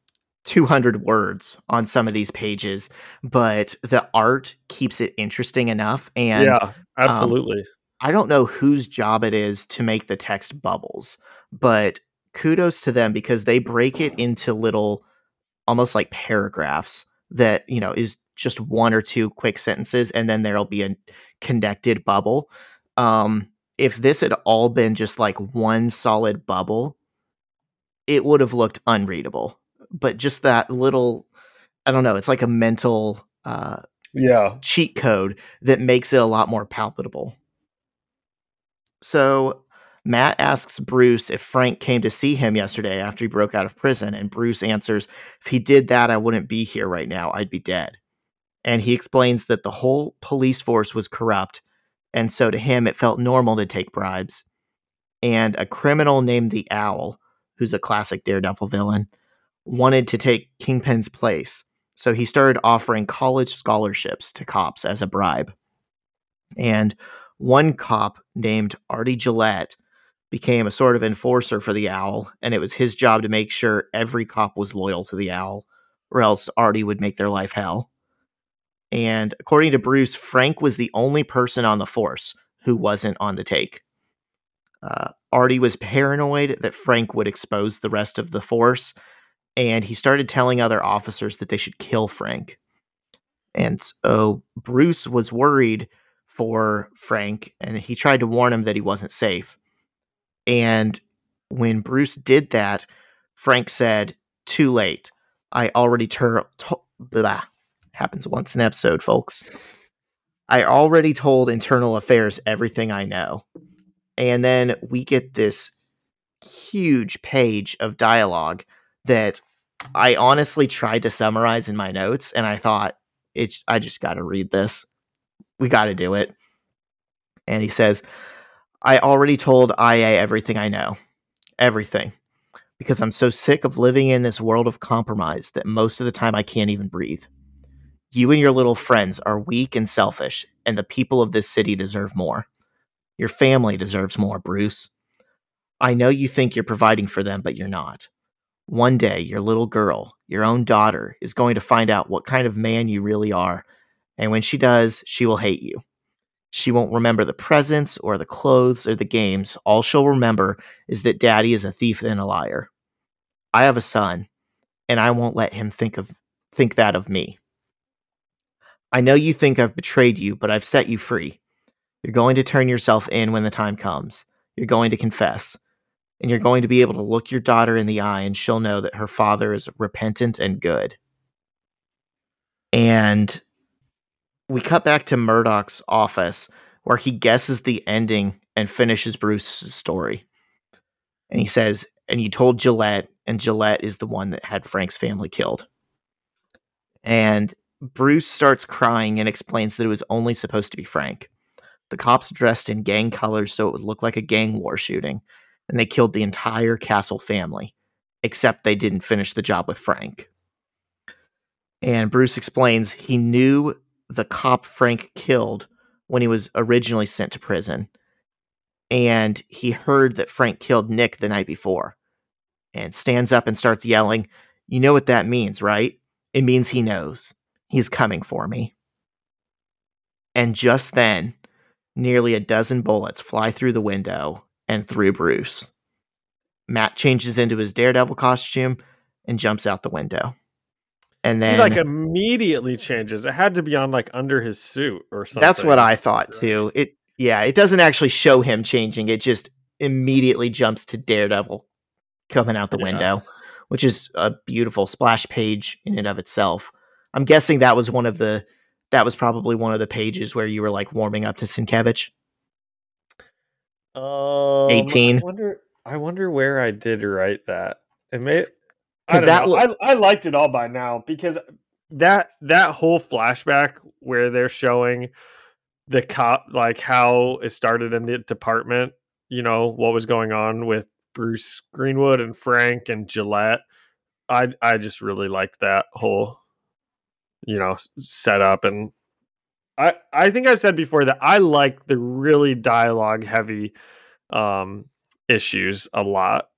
200 words on some of these pages, but the art keeps it interesting enough. And yeah, um, absolutely. Um, I don't know whose job it is to make the text bubbles, but kudos to them because they break it into little, almost like paragraphs that, you know, is just one or two quick sentences and then there'll be a connected bubble. Um, if this had all been just like one solid bubble, it would have looked unreadable but just that little I don't know, it's like a mental uh yeah cheat code that makes it a lot more palpable. So Matt asks Bruce if Frank came to see him yesterday after he broke out of prison, and Bruce answers, If he did that, I wouldn't be here right now. I'd be dead. And he explains that the whole police force was corrupt, and so to him, it felt normal to take bribes. And a criminal named the Owl, who's a classic Daredevil villain, wanted to take Kingpin's place, so he started offering college scholarships to cops as a bribe. And one cop named Artie Gillette became a sort of enforcer for the owl, and it was his job to make sure every cop was loyal to the owl, or else Artie would make their life hell. And according to Bruce, Frank was the only person on the force who wasn't on the take. Uh, Artie was paranoid that Frank would expose the rest of the force, and he started telling other officers that they should kill Frank. And so Bruce was worried for Frank and he tried to warn him that he wasn't safe. And when Bruce did that, Frank said, Too late. I already told. blah. Happens once an episode, folks. I already told Internal Affairs everything I know. And then we get this huge page of dialogue that I honestly tried to summarize in my notes and I thought it's I just got to read this. We got to do it. And he says, I already told IA everything I know. Everything. Because I'm so sick of living in this world of compromise that most of the time I can't even breathe. You and your little friends are weak and selfish, and the people of this city deserve more. Your family deserves more, Bruce. I know you think you're providing for them, but you're not. One day, your little girl, your own daughter, is going to find out what kind of man you really are. And when she does, she will hate you. She won't remember the presents or the clothes or the games. All she'll remember is that daddy is a thief and a liar. I have a son, and I won't let him think of think that of me. I know you think I've betrayed you, but I've set you free. You're going to turn yourself in when the time comes. You're going to confess and you're going to be able to look your daughter in the eye and she'll know that her father is repentant and good. And we cut back to Murdock's office where he guesses the ending and finishes Bruce's story. And he says, And you told Gillette, and Gillette is the one that had Frank's family killed. And Bruce starts crying and explains that it was only supposed to be Frank. The cops dressed in gang colors so it would look like a gang war shooting and they killed the entire Castle family, except they didn't finish the job with Frank. And Bruce explains he knew the cop Frank killed when he was originally sent to prison. And he heard that Frank killed Nick the night before and stands up and starts yelling, You know what that means, right? It means he knows. He's coming for me. And just then, nearly a dozen bullets fly through the window and through Bruce. Matt changes into his daredevil costume and jumps out the window. And then he like immediately changes. It had to be on like under his suit or something. That's what I thought too. It yeah, it doesn't actually show him changing. It just immediately jumps to Daredevil coming out the yeah. window, which is a beautiful splash page in and of itself. I'm guessing that was one of the that was probably one of the pages where you were like warming up to Sienkiewicz. Um, 18. I wonder I wonder where I did write that. It may because that I, I liked it all by now because that that whole flashback where they're showing the cop like how it started in the department you know what was going on with bruce greenwood and frank and gillette i i just really liked that whole you know setup and i i think i've said before that i like the really dialogue heavy um issues a lot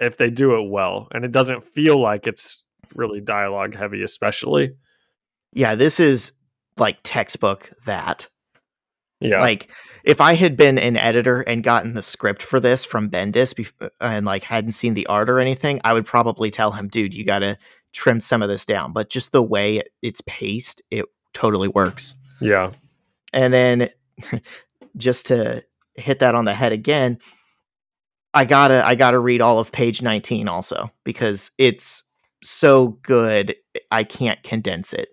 if they do it well and it doesn't feel like it's really dialogue heavy especially. Yeah this is like textbook that. Yeah. Like if i had been an editor and gotten the script for this from bendis bef- and like hadn't seen the art or anything i would probably tell him dude you gotta trim some of this down. But just the way it's paced it totally works. Yeah. And then just to hit that on the head again I gotta I gotta read all of page 19 also because it's so good I can't condense it.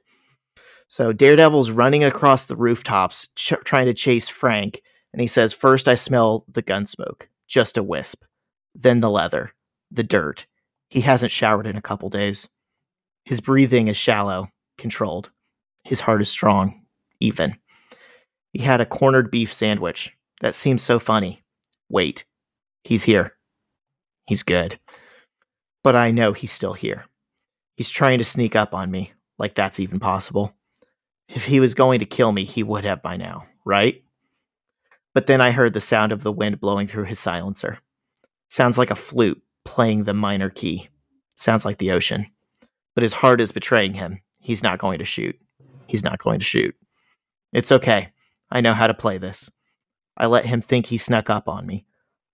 So Daredevil's running across the rooftops ch- trying to chase Frank, and he says, First I smell the gun smoke, just a wisp. Then the leather, the dirt. He hasn't showered in a couple days. His breathing is shallow, controlled. His heart is strong, even. He had a cornered beef sandwich. That seems so funny. Wait, He's here. He's good. But I know he's still here. He's trying to sneak up on me, like that's even possible. If he was going to kill me, he would have by now, right? But then I heard the sound of the wind blowing through his silencer. Sounds like a flute playing the minor key. Sounds like the ocean. But his heart is betraying him. He's not going to shoot. He's not going to shoot. It's okay. I know how to play this. I let him think he snuck up on me.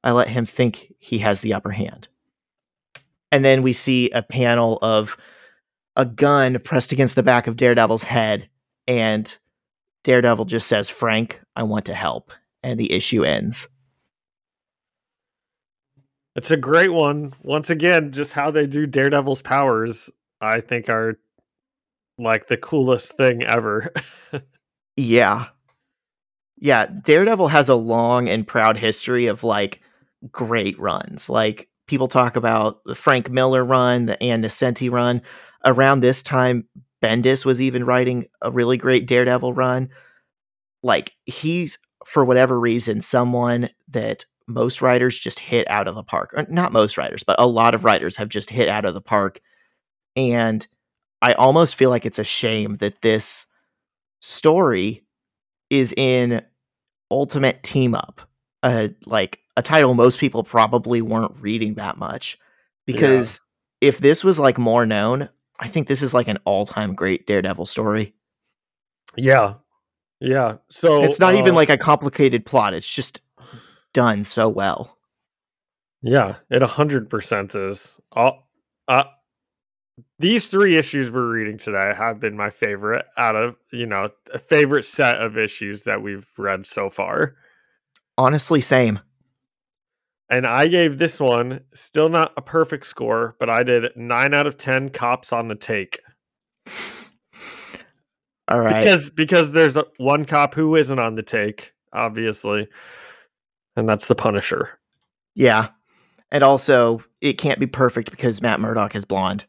I let him think he has the upper hand. And then we see a panel of a gun pressed against the back of Daredevil's head, and Daredevil just says, Frank, I want to help. And the issue ends. It's a great one. Once again, just how they do Daredevil's powers, I think, are like the coolest thing ever. yeah. Yeah. Daredevil has a long and proud history of like great runs. Like people talk about the Frank Miller run, the Ann Nocenti run. Around this time, Bendis was even writing a really great Daredevil run. Like he's for whatever reason someone that most writers just hit out of the park. Or not most writers, but a lot of writers have just hit out of the park. And I almost feel like it's a shame that this story is in Ultimate Team Up. Uh, like a title most people probably weren't reading that much because yeah. if this was like more known, I think this is like an all-time great Daredevil story. Yeah. Yeah. So it's not uh, even like a complicated plot. It's just done so well. Yeah, it 100% is. All, uh, these three issues we're reading today have been my favorite out of, you know, a favorite set of issues that we've read so far. Honestly, same. And I gave this one still not a perfect score, but I did nine out of ten cops on the take. All right. Because because there's one cop who isn't on the take, obviously. And that's the Punisher. Yeah. And also it can't be perfect because Matt Murdock is blonde.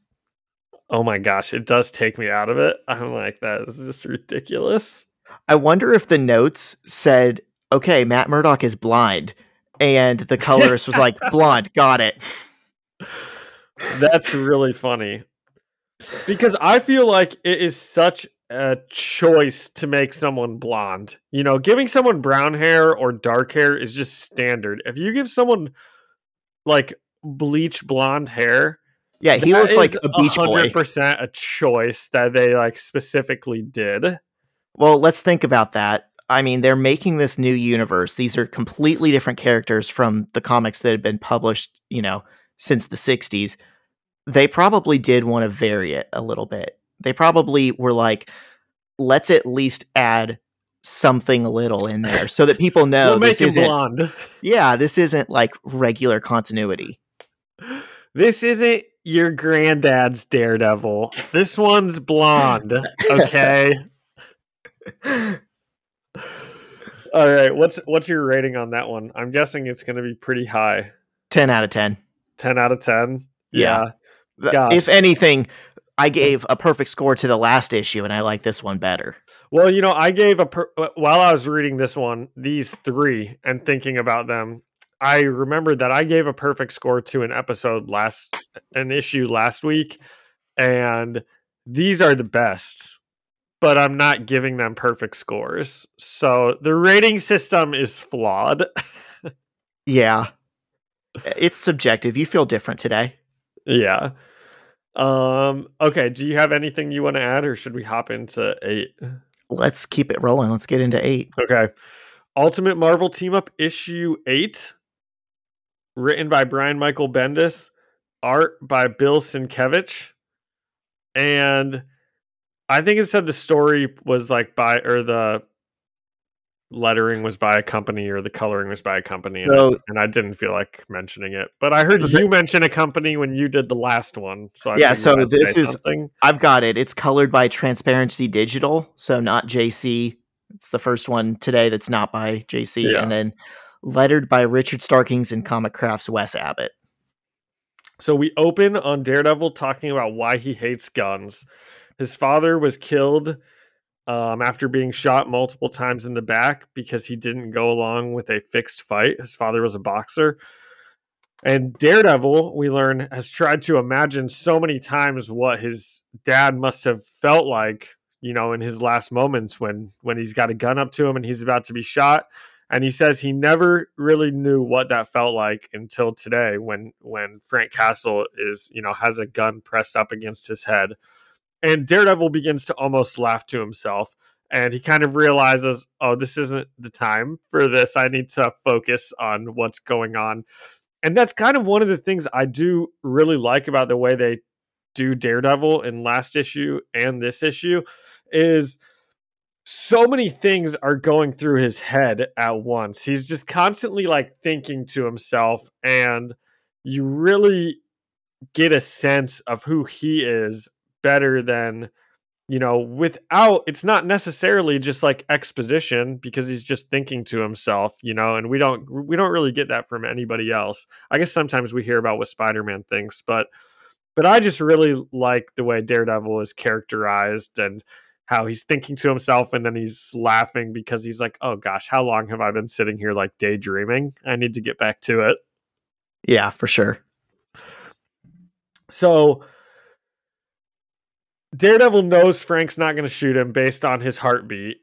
Oh my gosh, it does take me out of it. I'm like, that is just ridiculous. I wonder if the notes said, okay, Matt Murdock is blind and the colorist was like, "Blonde, got it." That's really funny. because I feel like it is such a choice to make someone blonde. You know, giving someone brown hair or dark hair is just standard. If you give someone like bleach blonde hair, Yeah, he looks like a beach boy. 100% a choice that they like specifically did. Well, let's think about that. I mean, they're making this new universe. These are completely different characters from the comics that had been published, you know, since the 60s. They probably did want to vary it a little bit. They probably were like, let's at least add something little in there so that people know we'll this isn't blonde. Yeah, this isn't like regular continuity. This isn't your granddad's Daredevil. This one's blonde. Okay. All right. What's what's your rating on that one? I'm guessing it's going to be pretty high. 10 out of 10. 10 out of 10. Yeah. Gosh. If anything, I gave a perfect score to the last issue and I like this one better. Well, you know, I gave a per- uh, while I was reading this one, these three, and thinking about them. I remembered that I gave a perfect score to an episode last, an issue last week, and these are the best. But I'm not giving them perfect scores, so the rating system is flawed. Yeah. It's subjective. You feel different today. yeah. Um. Okay. Do you have anything you want to add, or should we hop into eight? Let's keep it rolling. Let's get into eight. Okay. Ultimate Marvel Team Up issue 8 written by Brian Michael Bendis, art by Bill Sienkiewicz. And I think it said the story was like by or the lettering was by a company or the coloring was by a company and, So- and I didn't feel like mentioning it. But I heard you mention a company when you did the last one. So I Yeah, so I'd this is- something. I've got it. It's colored by Transparency Digital, so not JC. It's the first one today that's not by JC, Yeah. and then lettered by Richard Starkings and Comicraft's Wes Abbott. So we open on Daredevil talking about why he hates guns. His father was killed um, after being shot multiple times in the back because he didn't go along with a fixed fight. His father was a boxer. And Daredevil, we learn, has tried to imagine so many times what his dad must have felt like, you know, in his last moments when when he's got a gun up to him and he's about to be shot and he says he never really knew what that felt like until today when when Frank Castle is you know has a gun pressed up against his head and Daredevil begins to almost laugh to himself and he kind of realizes oh this isn't the time for this I need to focus on what's going on and that's kind of one of the things I do really like about the way they do Daredevil in last issue and this issue is so many things are going through his head at once. He's just constantly like thinking to himself, and you really get a sense of who he is better than you know without it's not necessarily just like exposition because he's just thinking to himself you know and we don't we don't really get that from anybody else i guess sometimes we hear about what spider-man thinks but but i just really like the way daredevil is characterized and how he's thinking to himself and then he's laughing because he's like, oh gosh, how long have I been sitting here like daydreaming? I need to get back to it. Yeah, for sure. So Daredevil knows Frank's not going to shoot him based on his heartbeat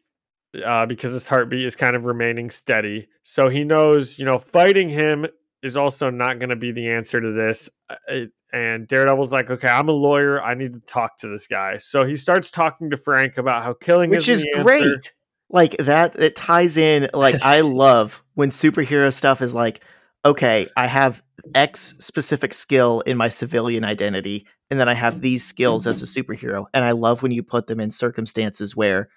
uh, because his heartbeat is kind of remaining steady. So he knows, you know, fighting him is also not going to be the answer to this. Uh, it- and Daredevil's like, okay, I'm a lawyer. I need to talk to this guy. So he starts talking to Frank about how killing Which is the answer. great. Like that it ties in like I love when superhero stuff is like, okay, I have X specific skill in my civilian identity, and then I have these skills as a superhero. And I love when you put them in circumstances where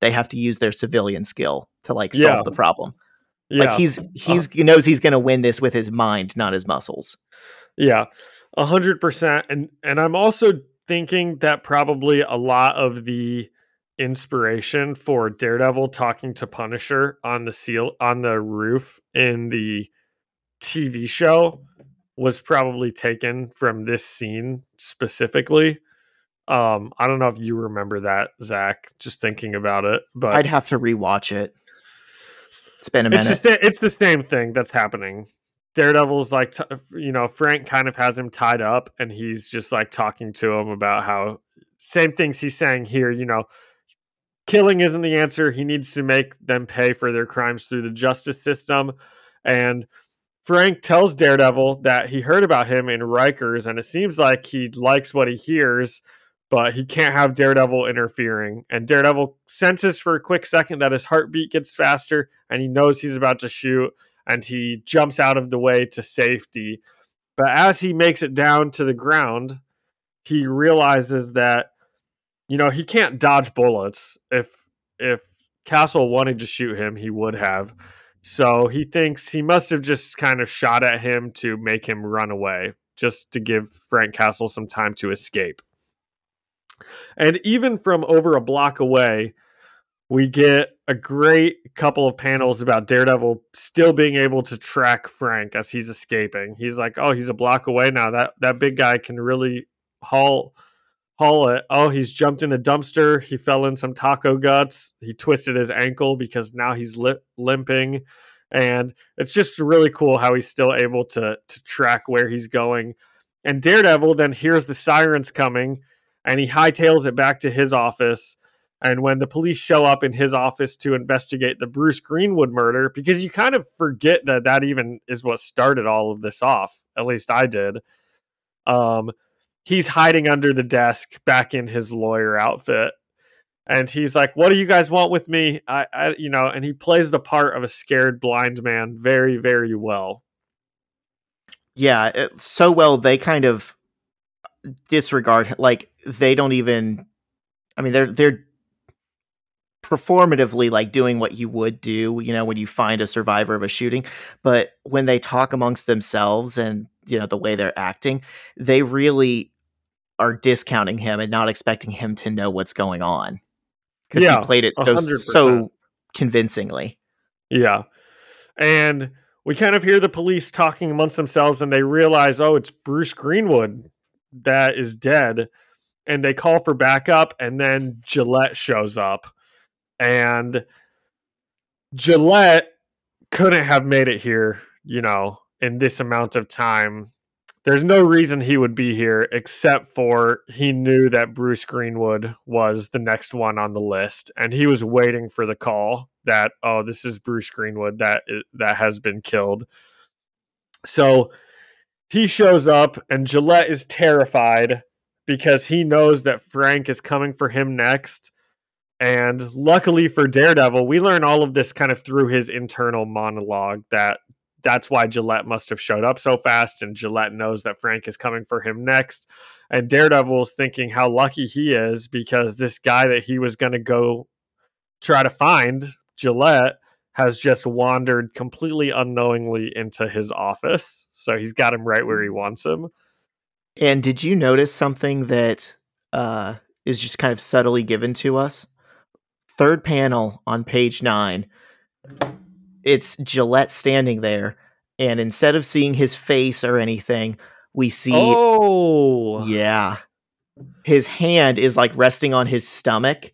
they have to use their civilian skill to like solve Yeah. the problem. Yeah. Like he's uh-huh. he's he knows he's gonna win this with his mind, not his muscles. Yeah, a hundred percent. And and I'm also thinking that probably a lot of the inspiration for Daredevil talking to Punisher on the seal on the roof in the TV show was probably taken from this scene specifically. Um, I don't know if you remember that, Zach. Just thinking about it, but I'd have to rewatch it. It's been a it's minute. the, it's the same thing that's happening. Daredevil's like, t- you know, Frank kind of has him tied up, and he's just like talking to him about how same things he's saying here. You know, killing isn't the answer. He needs to make them pay for their crimes through the justice system. And Frank tells Daredevil that he heard about him in Rikers, and it seems like he likes what he hears, but he can't have Daredevil interfering. And Daredevil senses for a quick second that his heartbeat gets faster, and he knows he's about to shoot, and he jumps out of the way to safety. But as he makes it down to the ground, he realizes that you know he can't dodge bullets. If if Castle wanted to shoot him, he would have. So he thinks he must have just kind of shot at him to make him run away, just to give Frank Castle some time to escape. And even from over a block away, we get a great couple of panels about Daredevil still being able to track Frank as he's escaping. He's like, "Oh, he's a block away now. That that big guy can really haul haul it. Oh, he's jumped in a dumpster. He fell in some taco guts. He twisted his ankle because now he's li- limping. And it's just really cool how he's still able to to track where he's going. And Daredevil then hears the sirens coming and he hightails it back to his office. And when the police show up in his office to investigate the Bruce Greenwood murder, because you kind of forget that that even is what started all of this off. At least I did. Um, he's hiding under the desk back in his lawyer outfit. And he's like what do you guys want with me? I, I, you know and he plays the part of a scared blind man very very well. Yeah it, so well they kind of disregard like they don't even i mean they're they're performatively like doing what you would do you know when you find a survivor of a shooting. But when they talk amongst themselves and you know the way they're acting they really are discounting him and not expecting him to know what's going on. Because Yeah, he played it so 100%. so convincingly. yeah. And we kind of hear the police talking amongst themselves and they realize oh it's bruce greenwood that is dead. And they call for backup and then gillette shows up. And gillette couldn't have made it here you know in this amount of time there's no reason he would be here except for he knew that Bruce Greenwood was the next one on the list and he was waiting for the call that oh this is Bruce Greenwood that that has been killed. So he shows up and Gillette is terrified because he knows that Frank is coming for him next. And luckily for Daredevil, we learn all of this kind of through his internal monologue that that's why Gillette must have showed up so fast, and Gillette knows that Frank is coming for him next. And Daredevil's thinking how lucky he is because this guy that he was going to go try to find, Gillette, has just wandered completely unknowingly into his office. So he's got him right where he wants him. And did you notice something that uh, is just kind of subtly given to us? Third panel on page nine, it's Gillette standing there, and instead of seeing his face or anything, we see Oh, Yeah. His hand is like resting on his stomach,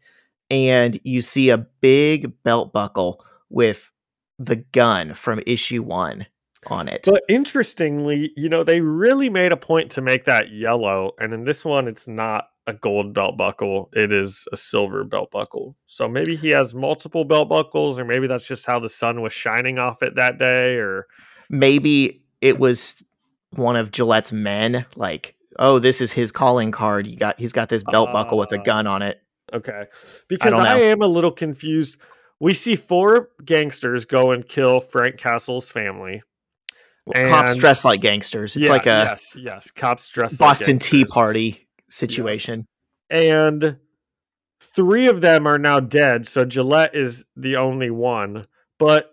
and you see a big belt buckle with the gun from issue one on it. But interestingly, you know, they really made a point to make that yellow, and in this one, it's not a gold belt buckle; it is a silver belt buckle. So maybe he has multiple belt buckles, or maybe that's just how the sun was shining off it that day. Or Maybe it was one of Gillette's men, like, oh, this is his calling card. You got he's got this belt buckle with a Ah. gun on it. okay, because don't I, am a little confused. We see four gangsters go and kill Frank Castle's family. Well, cops dress like gangsters. It's Yeah, like a yes, yes, cops like Boston Tea. Party situation. and three of them are now dead. So Gillette is the only one. But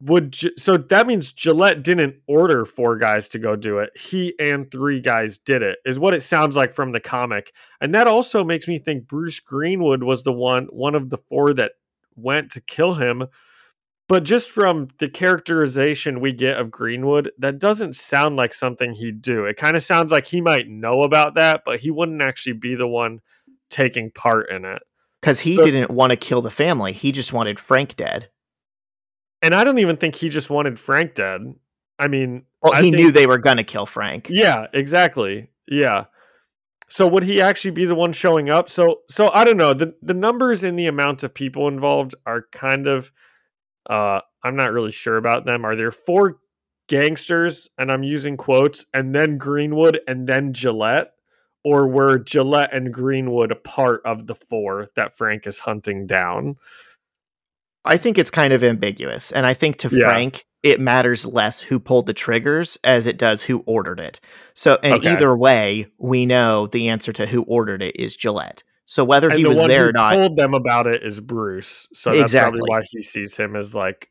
would so that means Gillette didn't order four guys to go do it. He and three guys did it. Is what it sounds like from the comic. And that also makes me think Bruce Greenwood was the one one of the four that went to kill him. But just from the characterization we get of Greenwood, that doesn't sound like something he'd do. It kind of sounds like he might know about that, but he wouldn't actually be the one taking part in it. Because he So- didn't want to kill the family. He just wanted Frank dead. And I don't even think he just wanted Frank dead. I mean, Well, I he think- knew they were gonna kill Frank. Yeah, exactly. Yeah. So would he actually be the one showing up? So so I don't know. The the numbers in the amount of people involved are kind of uh I'm not really sure about them. Are there four gangsters and I'm using quotes and then Greenwood and then Gillette? Or were Gillette and Greenwood a part of the four that Frank is hunting down? I think it's kind of ambiguous. And I think to Yeah. Frank, it matters less who pulled the triggers as it does who ordered it. So, and Okay. either way, we know the answer to who ordered it is Gillette. So whether and he the was one there who or not, told them about it is Bruce. So that's Exactly. probably why he sees him as like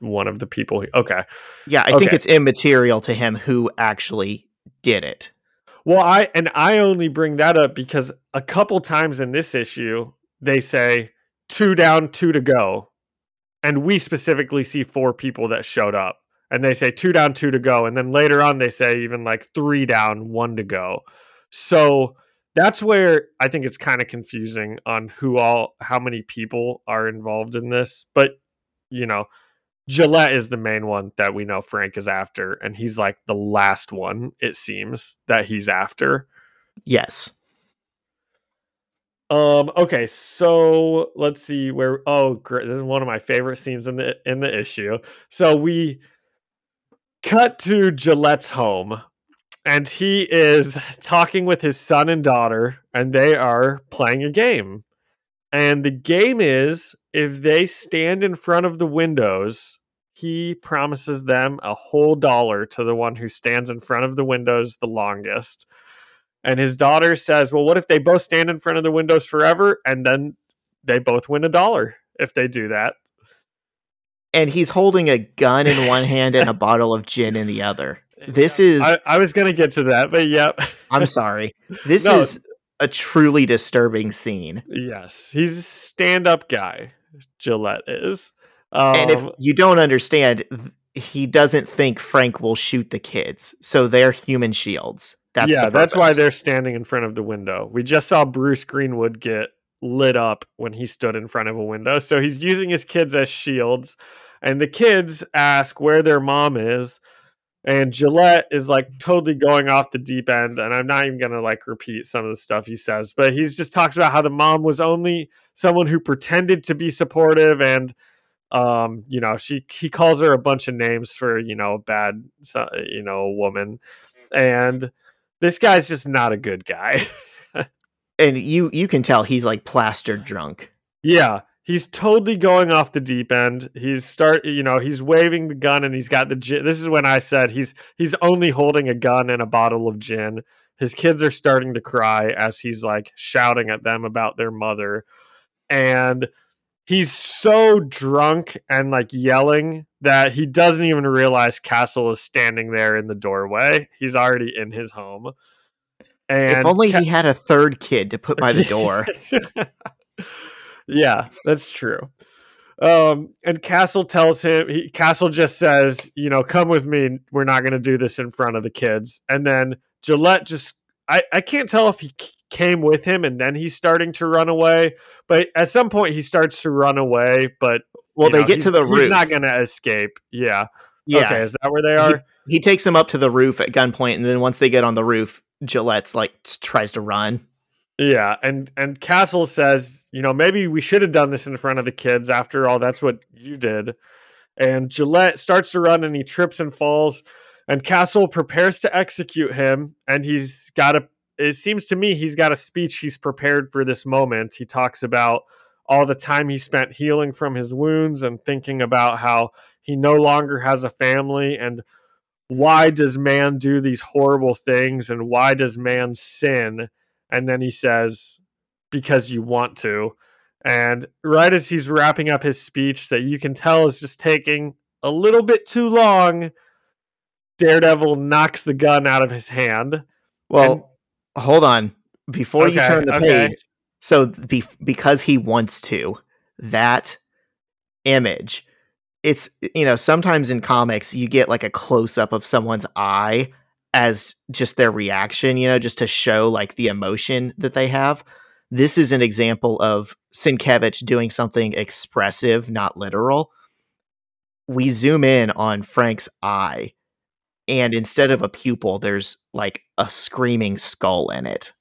one of the people. He, okay. yeah, I think it's immaterial to him who actually did it. Well, I and I only bring that up because a couple times in this issue they say two down, two to go, and we specifically see four people that showed up, and they say two down, two to go, and then later on they say even like three down, one to go. So that's where I think it's kind of confusing on who all, how many people are involved in this, but you know. Gillette is the main one that we know Frank is after, and he's like the last one, it seems, that he's after. Yes. Um, okay, so let's see where oh great. This is one of my favorite scenes in the in the issue. So we cut to Gillette's home, and he is talking with his son and daughter, and they are playing a game. And the game is if they stand in front of the windows, he promises them a whole dollar to the one who stands in front of the windows the longest. And his daughter says, Well, what if they both stand in front of the windows forever and then they both win a dollar if they do that? And he's holding a gun in one hand and a bottle of gin in the other. This is, I, I was going to get to that, but yep. I'm sorry. This No. is a truly disturbing scene. yes, he's a stand up guy, Gillette is. Um, and if you don't understand, he doesn't think Frank will shoot the kids. So they're human shields. That's yeah, that's why they're standing in front of the window. We just saw Bruce Greenwood get lit up when he stood in front of a window. So he's using his kids as shields. And the kids ask where their mom is. And Gillette is like totally going off the deep end. And I'm not even going to like repeat some of the stuff he says, but he's just talks about how the mom was only someone who pretended to be supportive and um you know she he calls her a bunch of names for you know a bad you know woman and this guy's just not a good guy. and you you can tell he's like plastered drunk. yeah, he's totally going off the deep end. He's start, you know, he's waving the gun and he's got the gin. This is when I said he's he's only holding a gun and a bottle of gin. His kids are starting to cry as he's like shouting at them about their mother. And he's so drunk and like yelling that he doesn't even realize Castle is standing there in the doorway. He's already in his home. And if only Ca- he had a third kid to put by the door. yeah, that's true. Um, and Castle tells him, he, Castle just says, you know, come with me. We're not going to do this in front of the kids. And then Gillette just, I, I can't tell if he came with him and then he's starting to run away. But at some point he starts to run away. But Well, they know, get to the roof. He's not going to escape. Yeah. yeah, Okay. Is that where they are? he takes him up to the roof at gunpoint, and then once they get on the roof, Gillette's like tries to run. Yeah, and and Castle says, you know, maybe we should have done this in front of the kids. After all, that's what you did. And Gillette starts to run, and he trips and falls. And Castle prepares to execute him, and he's got a. It seems to me he's got a speech he's prepared for this moment. He talks about all the time he spent healing from his wounds and thinking about how he no longer has a family and why does man do these horrible things and why does man sin and then he says because you want to and right as he's wrapping up his speech that you can tell is just taking a little bit too long daredevil knocks the gun out of his hand Well, hold on. Before you turn the okay. page, so be- because he wants to, that image, it's, you know, sometimes in comics, you get like a close up of someone's eye as just their reaction, you know, just to show like the emotion that they have. This is an example of Sienkiewicz doing something expressive, not literal. We zoom in on Frank's eye, and instead of a pupil, there's like a screaming skull in it.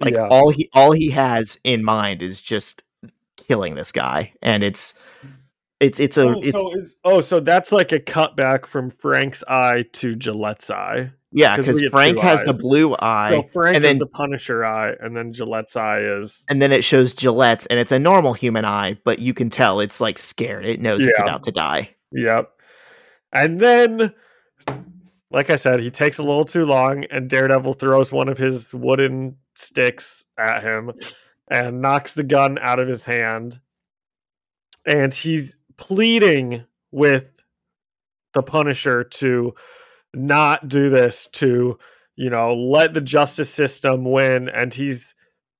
Like Yeah. all he all he has in mind is just killing this guy, and it's it's it's a Oh, it's so is, oh, so that's like a cutback from Frank's eye to Gillette's eye. yeah 'cause because Frank has the blue eye, So Frank and then- the Punisher eye, and then Gillette's eye is and then it shows Gillette's, and it's a normal human eye, but you can tell it's like scared. It knows it's about to die. Yep. And then, like I said, he takes a little too long, and Daredevil throws one of his wooden sticks at him and knocks the gun out of his hand. And he's pleading with the Punisher to not do this, to, you know, let the justice system win. And he's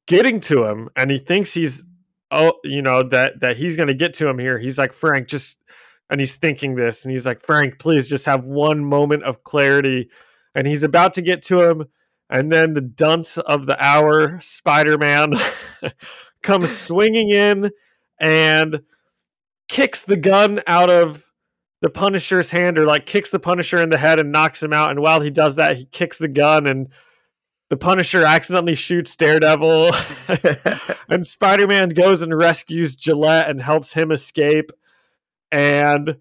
getting to him, and he thinks he's, oh, you know, that that he's going to get to him here. He's like, Frank, just and he's thinking this and he's like frank please just have one moment of clarity and he's about to get to him and then the dunce of the hour spider-man comes swinging in and kicks the gun out of the punisher's hand or like kicks the punisher in the head and knocks him out and while he does that he kicks the gun and the punisher accidentally shoots daredevil and Spider-Man goes and rescues Gillette and helps him escape. And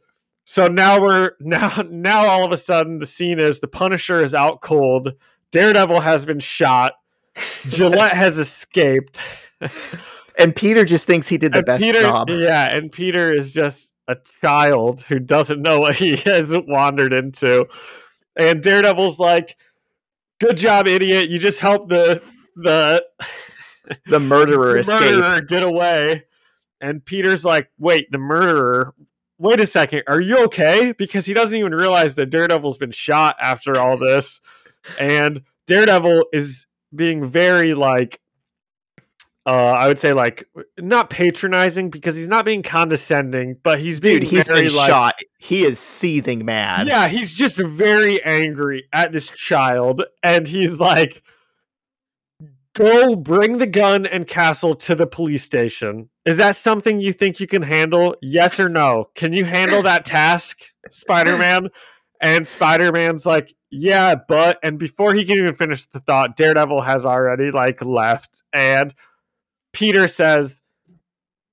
so now we're now now all of a sudden the scene is the Punisher is out cold, Daredevil has been shot, Gillette has escaped. And Peter just thinks he did the and best Peter, job. Yeah, and Peter is just a child who doesn't know what he has wandered into. And Daredevil's like, Good job, idiot. You just helped the the The murderer the escaped. murderer get away. And Peter's like, wait, the murderer. Wait a second. Are you okay? Because he doesn't even realize that Daredevil's been shot after all this. And Daredevil is being very like uh I would say like not patronizing because he's not being condescending, but he's being Dude, he's very been like shot. He is seething mad. yeah, he's just very angry at this child, and he's like, "Go bring the gun and castle to the police station." Is that something you think you can handle? Yes or no? Can you handle that task, Spider Man? And Spider Man's like, "Yeah, but," and before he can even finish the thought, Daredevil has already like left, and Peter says.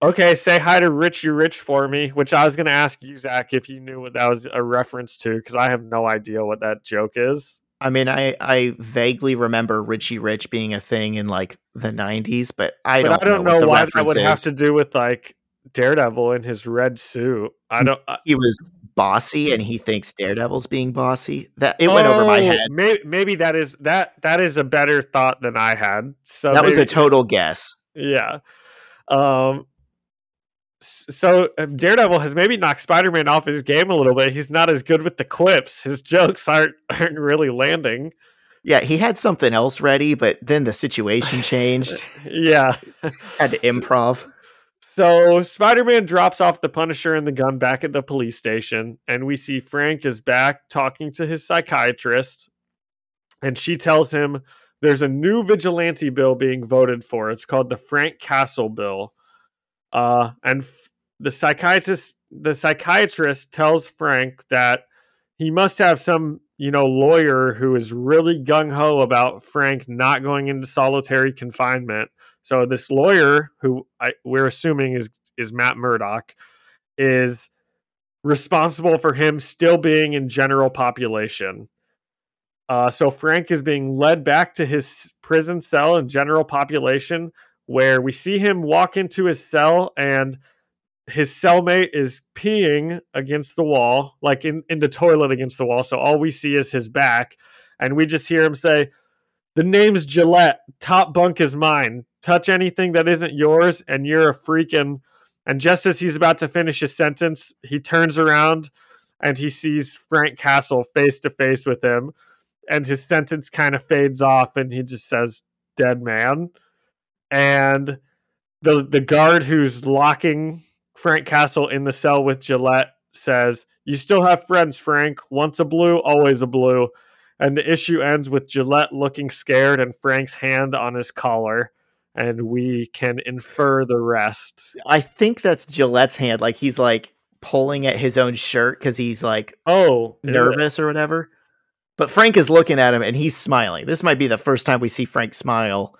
Okay, say hi to Richie Rich for me, which I was going to ask you, Zach, if you knew what that was a reference to, because I have no idea what that joke is. I mean, I I vaguely remember Richie Rich being a thing in like the '90s, but I but don't. I don't know, know, why that would reference have to do with like Daredevil in his red suit. I don't. I, He was bossy, and he thinks Daredevil's being bossy. That it went over my Oh, head. Maybe, maybe that is that that is a better thought than I had. So That was a total guess. Yeah. Um. So uh, Daredevil has maybe knocked Spider-Man off his game a little bit. He's not as good with the clips. His jokes aren't aren't really landing. Yeah, he had something else ready, but then the situation changed. Yeah. had to improv. So Spider-Man drops off the Punisher and the gun back at the police station, and we see Frank is back talking to his psychiatrist, and she tells him there's a new vigilante bill being voted for. It's called the Frank Castle bill. Uh, and f- the psychiatrist the psychiatrist tells Frank that he must have some, you know, lawyer who is really gung ho about Frank not going into solitary confinement. So this lawyer, who I, we're assuming is is Matt Murdock, is responsible for him still being in general population. Uh, so Frank is being led back to his prison cell in general population, where we see him walk into his cell and his cellmate is peeing against the wall, like in, in the toilet against the wall. So all we see is his back. And we just hear him say, The name's Gillette. Top bunk is mine. Touch anything that isn't yours, and you're a freaking. And just as he's about to finish his sentence, he turns around and he sees Frank Castle face to face with him. And his sentence kind of fades off, and he just says, Dead man. And the the guard who's locking Frank Castle in the cell with Gillette says, You still have friends, Frank. Once a blue, always a blue. And the issue ends with Gillette looking scared and Frank's hand on his collar. And we can infer the rest. I think that's Gillette's hand. Like he's like pulling at his own shirt because he's like Oh, nervous or whatever. But Frank is looking at him and he's smiling. This might be the first time we see Frank smile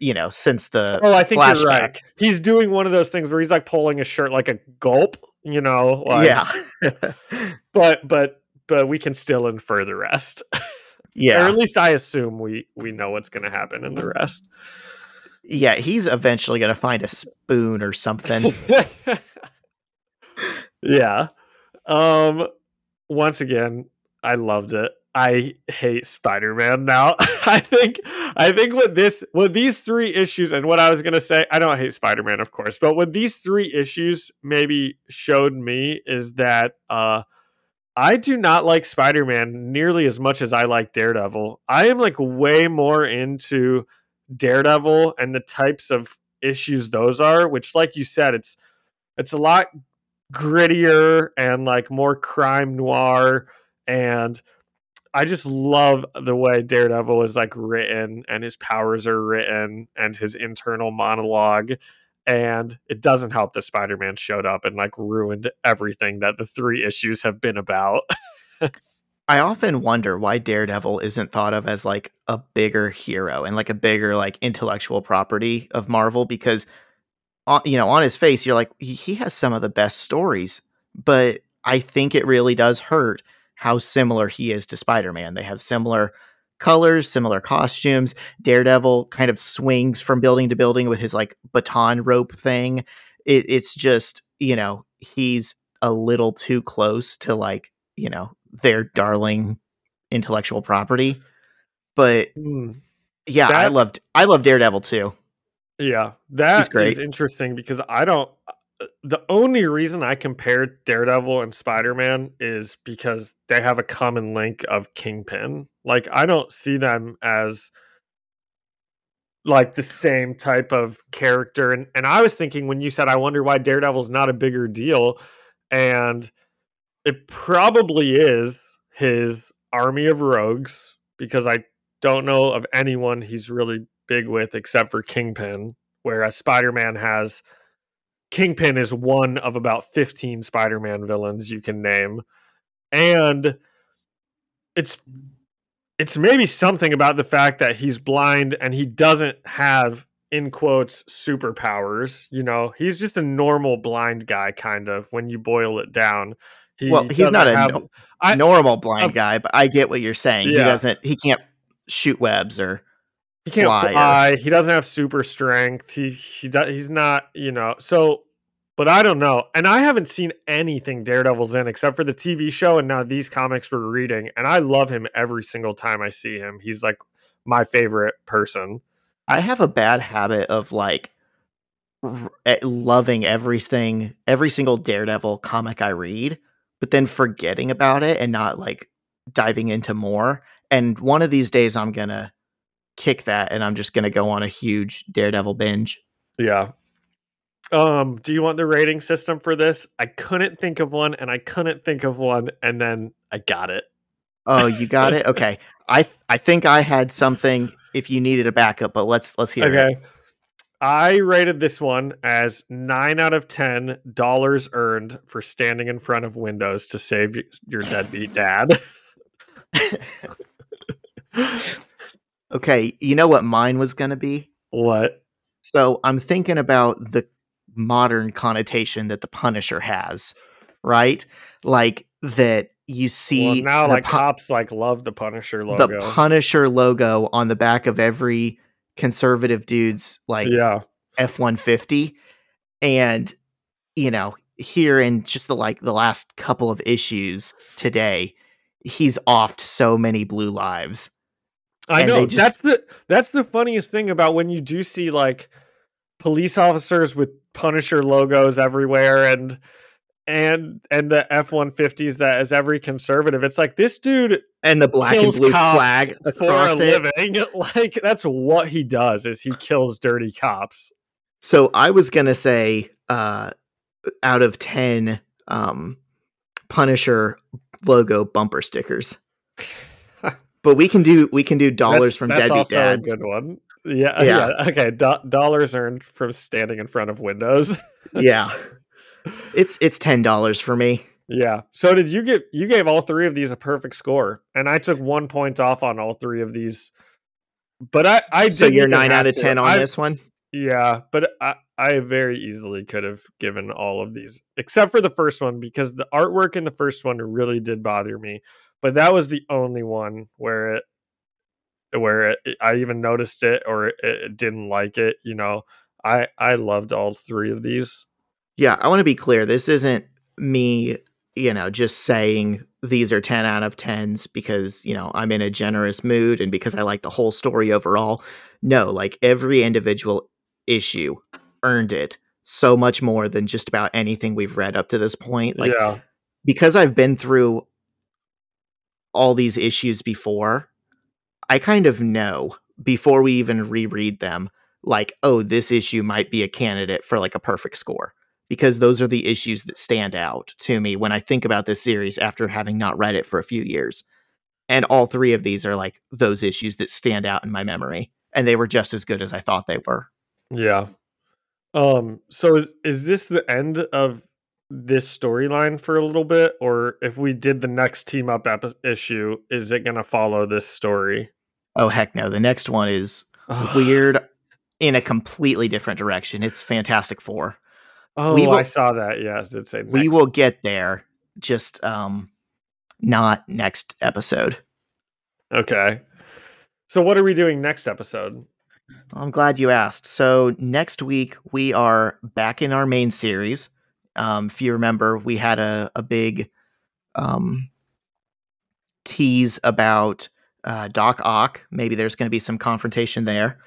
you know, since the Oh, I think flashback. you're right. He's doing one of those things where he's like pulling his shirt like a gulp, you know. Like, yeah. but but but we can still infer the rest, Yeah. or at least I assume we we know what's going to happen in the rest. Yeah, he's eventually going to find a spoon or something. yeah. Um. Once again, I loved it. I hate Spider-Man now. I think I think with this with these three issues and what I was gonna say, I don't hate Spider-Man, of course, but what these three issues maybe showed me is that uh I do not like Spider-Man nearly as much as I like Daredevil. I am like way more into Daredevil and the types of issues those are, which like you said, it's it's a lot grittier and like more crime noir and I just love the way Daredevil is like written and his powers are written and his internal monologue. And it doesn't help that Spider Man showed up and like ruined everything that the three issues have been about. I often wonder why Daredevil isn't thought of as like a bigger hero and like a bigger like intellectual property of Marvel because on, you know on his face you're like he has some of the best stories but I think it really does hurt how similar he is to Spider-Man. They have similar colors, similar costumes. Daredevil kind of swings from building to building with his like baton rope thing. It, it's just, you know, he's a little too close to like, you know, their darling intellectual property. But Hmm. yeah, I loved I love Daredevil too. Yeah, that is interesting because I don't. The only reason I compared Daredevil and Spider Man is because they have a common link of Kingpin. Like, I don't see them as like the same type of character. And and I was thinking when you said, I wonder why Daredevil's not a bigger deal, and it probably is his army of rogues because I don't know of anyone he's really big with except for Kingpin, whereas Spider Man has Kingpin is one of about 15 Spider Man villains you can name. And it's it's maybe something about the fact that he's blind and he doesn't have in quotes superpowers you know he's just a normal blind guy kind of when you boil it down he Well, he's not a have- no- I- Normal blind guy, but I get what you're saying. He doesn't he can't shoot webs or he can't fly fly. or- He doesn't have super strength. He he does, he's not you know so. But I don't know, and I haven't seen anything Daredevil's in except for the TV show and now these comics we're reading, and I love him every single time I see him. He's like my favorite person. I have a bad habit of like r- eh, loving everything, every single Daredevil comic I read, but then forgetting about it and not like diving into more. And one of these days, I'm gonna kick that, and I'm just gonna go on a huge Daredevil binge. Yeah. Um, do you want the rating system for this? I couldn't think of one, and I couldn't think of one, and then I got it. Oh, you got it. Okay, I I think I had something. If you needed a backup, but let's let's hear it. Okay. I rated this one as nine out of ten dollars earned for standing in front of windows to save your deadbeat dad. Okay, you know what mine was gonna be. what? So I'm thinking about the modern connotation that the Punisher has, right? Like that you see Well, now like Pu- cops like love the Punisher logo. the. Punisher logo on the back of every conservative dude's like yeah, F one fifty, and you know here in just the like the last couple of issues today, he's offed so many blue lives. I and know. just- That's the that's the funniest thing about when you do see like police officers with Punisher logos everywhere and and and the F one fifties that is every conservative. It's like this dude And the black and blue cops flag for a it. living. Like that's what he does is he kills dirty cops. So I was gonna say, uh, out of ten, um, Punisher logo bumper stickers. but we can do we can do dollars That's- from that's deadbeat also dads. a good one. Yeah, Yeah. yeah. Okay, do- dollars earned from standing in front of windows. yeah, it's it's ten dollars for me. yeah. So did you get you gave all three of these a perfect score, and I took one point off on all three of these but I, I so you're nine out of too. ten on I- this one. Yeah, but I, I very easily could have given all of these, except for the first one, because the artwork in the first one really did bother me. But that was the only one where it, where it, I even noticed it or it, it didn't like it. You know, I I loved all three of these. Yeah, I want to be clear. This isn't me, you know, just saying these are 10 out of 10s because, you know, I'm in a generous mood and because I like the whole story overall. No, like every individual issue earned it so much more than just about anything we've read up to this point. Like yeah, because I've been through all these issues before, I kind of know before we even reread them, like, oh, this issue might be a candidate for like a perfect score. Because those are the issues that stand out to me when I think about this series after having not read it for a few years. And all three of these are like those issues that stand out in my memory. And they were just as good as I thought they were. yeah. Um. So is is this the end of this storyline for a little bit, or if we did the next team up epi- issue, is it going to follow this story? Oh, heck no. The next one is weird in a completely different direction. It's Fantastic Four. Oh, We will- I saw that. Yes, it said we next. will get there just um not next episode Okay. So what are we doing next episode? i'm glad you asked so next week we are back in our main series um if you remember we had a, a big um tease about uh, doc ock maybe there's going to be some confrontation there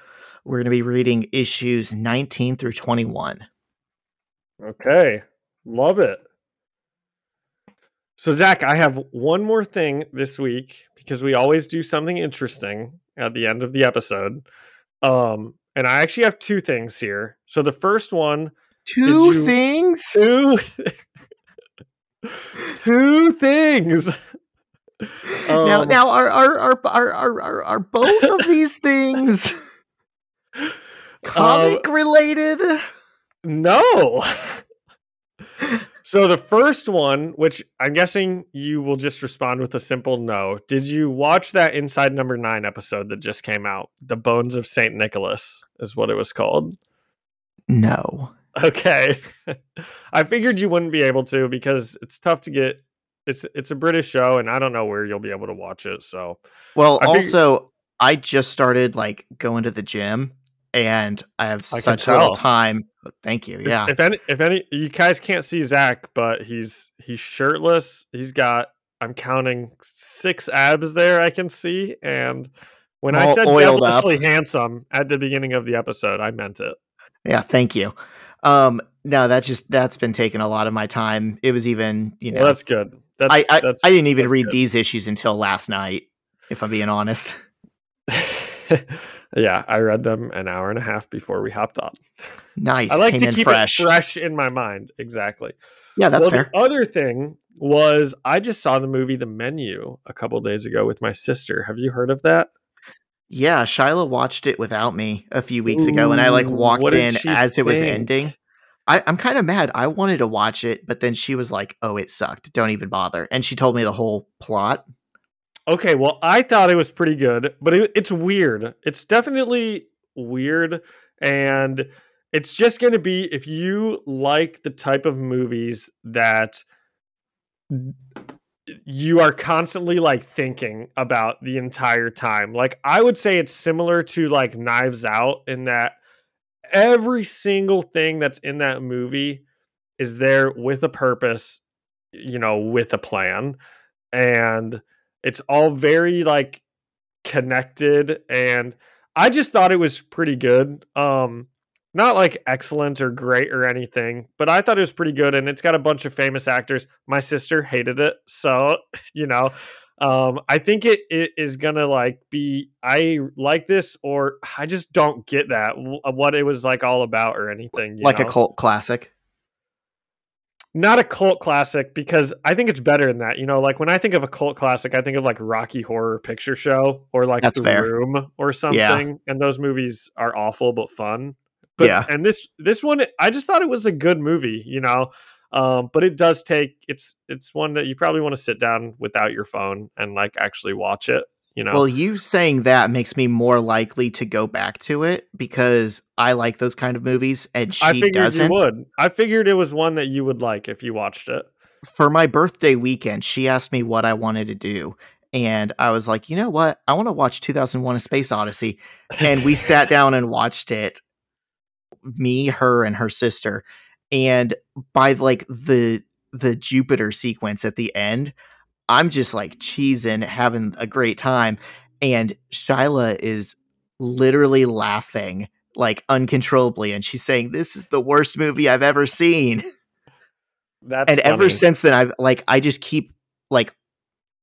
we're going to be reading issues 19 through 21 Okay. Love it. So Zach, I have one more thing this week because we always do something interesting at the end of the episode. Um, and I actually have two things here. So the first one, two you- things two two things. Now Um, now are are, are are are are are both of these things comic related No. so the first one, which I'm guessing you will just respond with a simple no. Did you watch that Inside Number Nine episode that just came out? The Bones of Saint Nicholas is what it was called. no Okay. I figured you wouldn't be able to because it's tough to get. It's it's a British show, and I don't know where you'll be able to watch it. So well I fig- also i just started like going to the gym and i have I such little time thank you yeah If any, if any, you guys can't see Zach, but he's he's shirtless. He's got. I'm counting six abs there. I can see, and when I said oiled up. handsome at the beginning of the episode, I meant it. yeah thank you um no that's just that's been taking a lot of my time it was even you know Well, that's good. That's, I, I, that's I didn't even read good. these issues until last night if i'm being honest yeah, I read them an hour and a half before we hopped on. nice I like came to in keep fresh it fresh in my mind. Exactly. yeah that's well, fair The other thing was I just saw the movie The Menu a couple days ago with my sister. Have you heard of that? Yeah, Shiloh watched it without me a few weeks ago, and I like walked in as it was ending. I, I'm kind of mad. I wanted to watch it, but then she was like, "Oh, it sucked. Don't even bother." And she told me the whole plot. Okay, well, I thought it was pretty good, but it, it's weird. It's definitely weird, and it's just going to be if you like the type of movies that you are constantly like thinking about the entire time. Like I would say it's similar to like Knives Out in that every single thing that's in that movie is there with a purpose, you know, with a plan. And it's all very like connected and I just thought it was pretty good. Um not like excellent or great or anything, but I thought it was pretty good and it's got a bunch of famous actors. My sister hated it, so, you know, um I think it, it is to like be I like this or I just don't get that what it was like all about or anything, you like a cult classic. not a cult classic because I think it's better than that. You know, like when I think of a cult classic, I think of like Rocky Horror Picture Show or like That's The fair. Room or something. Yeah. And those movies are awful but fun. But, Yeah. And this this one, I just thought it was a good movie. You know, um, but it does take it's it's one that you probably want to sit down without your phone and like actually watch it. You know, Well, you saying that makes me more likely to go back to it because I like those kind of movies and she doesn't. you would. I figured it was one that you would like if you watched it. For my birthday weekend, she asked me what I wanted to do. And I was like, you know what? I want to watch 2001 A Space Odyssey. And we sat down and watched it. Me, her, and her sister. And by like the the Jupiter sequence at the end, I'm just like cheesing, having a great time. And Shyla is literally laughing like uncontrollably. And she's saying, This is the worst movie I've ever seen. That's and ever since then, I've like, I just keep like,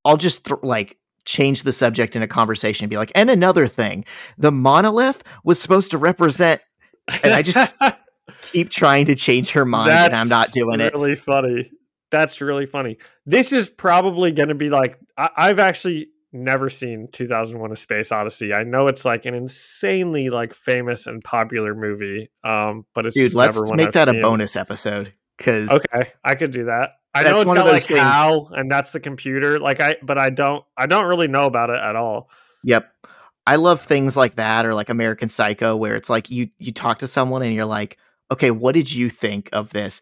I'll just th- like change the subject in a conversation and be like, and another thing, the monolith was supposed to represent, and I just keep trying to change her mind, and I'm not That's doing it. Really funny. That's really funny. This is probably going to be like I- I've actually never seen 2001: A Space Odyssey. I know it's like an insanely like famous and popular movie, um, but it's Dude, let's make I've that a bonus episode because Okay, I could do that. I know it's one of those like things- HAL, and that's the computer. Like I, but I don't, I don't really know about it at all. Yep. I love things like that or like American Psycho where it's like you you talk to someone and you're like, "Okay, what did you think of this?"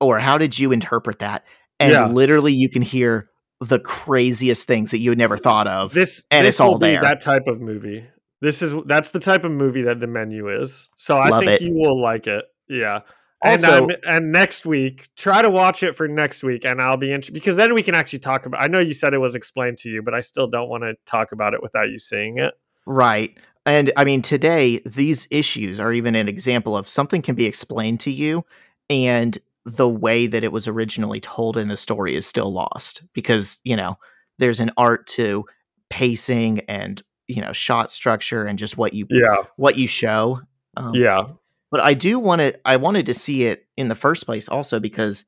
or "How did you interpret that?" And Yeah. literally you can hear the craziest things that you had never thought of. This And this it's all there. That type of movie. This is that's the type of movie that the menu is. So I Love think it. you will like it. Yeah. And Also- I'm, and next week, try to watch it for next week, and I'll be interested because then we can actually talk about. I know you said it was explained to you, but I still don't want to talk about it without you seeing it. Right. And I mean, today, these issues are even an example of something can be explained to you, and the way that it was originally told in the story is still lost because, you know, there's an art to pacing and, you know, shot structure and just what you Yeah, what you show. Um, yeah, But I do want to I wanted to see it in the first place also because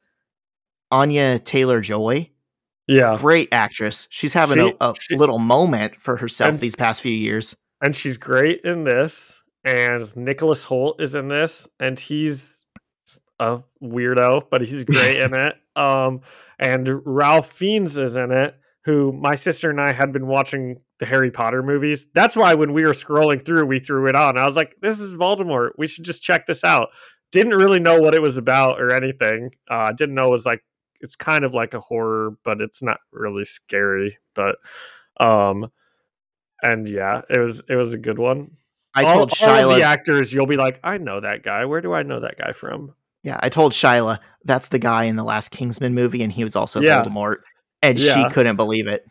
Anya Taylor Joy, yeah. great actress. She's having She- a, a she- little moment for herself these past few years. And she's great in this. And Nicholas Hoult is in this, and he's a weirdo, but he's great in it. Um, and Ralph Fiennes is in it, who my sister and I had been watching the Harry Potter movies. That's why when we were scrolling through, we threw it on. I was like, "This is Voldemort. We should just check this out." Didn't really know what it was about or anything. Uh, didn't know it was like it's kind of like a horror, but it's not really scary. But um, and yeah, it was it was a good one I all, told all the actors, you'll be like, I know that guy. Where do I know that guy from? Yeah, I told Shyla that's the guy in the last Kingsman movie, and he was also Yeah. Voldemort, and Yeah. she couldn't believe it.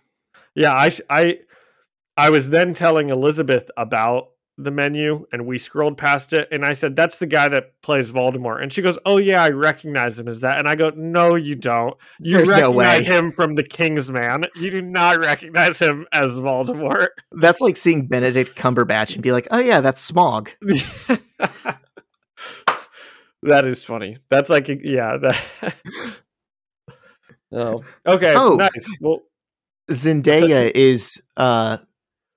Yeah, I, I, I was then telling Elizabeth about the menu, and we scrolled past it, and I said, "That's the guy that plays Voldemort," and she goes, "Oh yeah, I recognize him as that," and I go, "No, you don't. You There's no recognize way. him from the Kingsman. You do not recognize him as Voldemort." That's like seeing Benedict Cumberbatch and be like, "Oh yeah, that's Smaug." that is funny. That's like, yeah. That... oh, okay, Oh. nice. Well. Zendaya is uh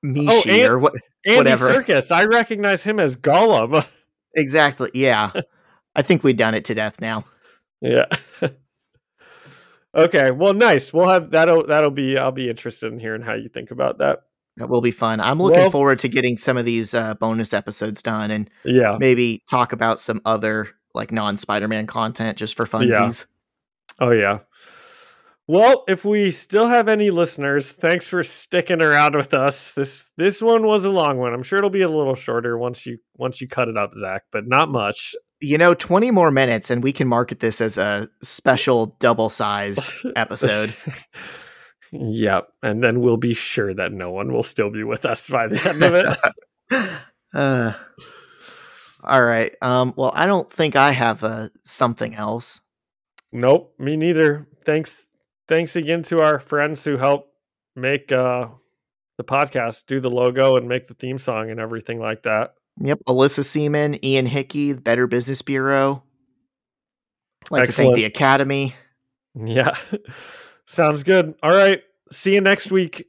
Mishi Oh, and- or what? Andy Whatever. Serkis. I recognize him as Gollum. Exactly. Yeah, I think we've done it to death now. Yeah. okay. Well, nice. We'll have that'll that'll be. I'll be interested in hearing how you think about that. That will be fun. I'm looking Well- forward to getting some of these uh, bonus episodes done and Yeah. maybe talk about some other like non Spider-Man content just for Yeah. funsies. Oh yeah. Well, if we still have any listeners, thanks for sticking around with us. This this one was a long one. I'm sure it'll be a little shorter once you once you cut it up, Zach, but not much. You know, 20 more minutes and we can market this as a special double-sized episode. yep. And then we'll be sure that no one will still be with us by the end of it. uh, all right. Um, well, I don't think I have uh, something else. Nope, me neither. Thanks thanks again to our friends who help make uh the podcast, do the logo and make the theme song and everything like that. Yep. Alyssa Seaman, Ian Hickey, the Better Business Bureau. I'd like to Excellent. thank the Academy. Yeah. Sounds good. All right. See you next week.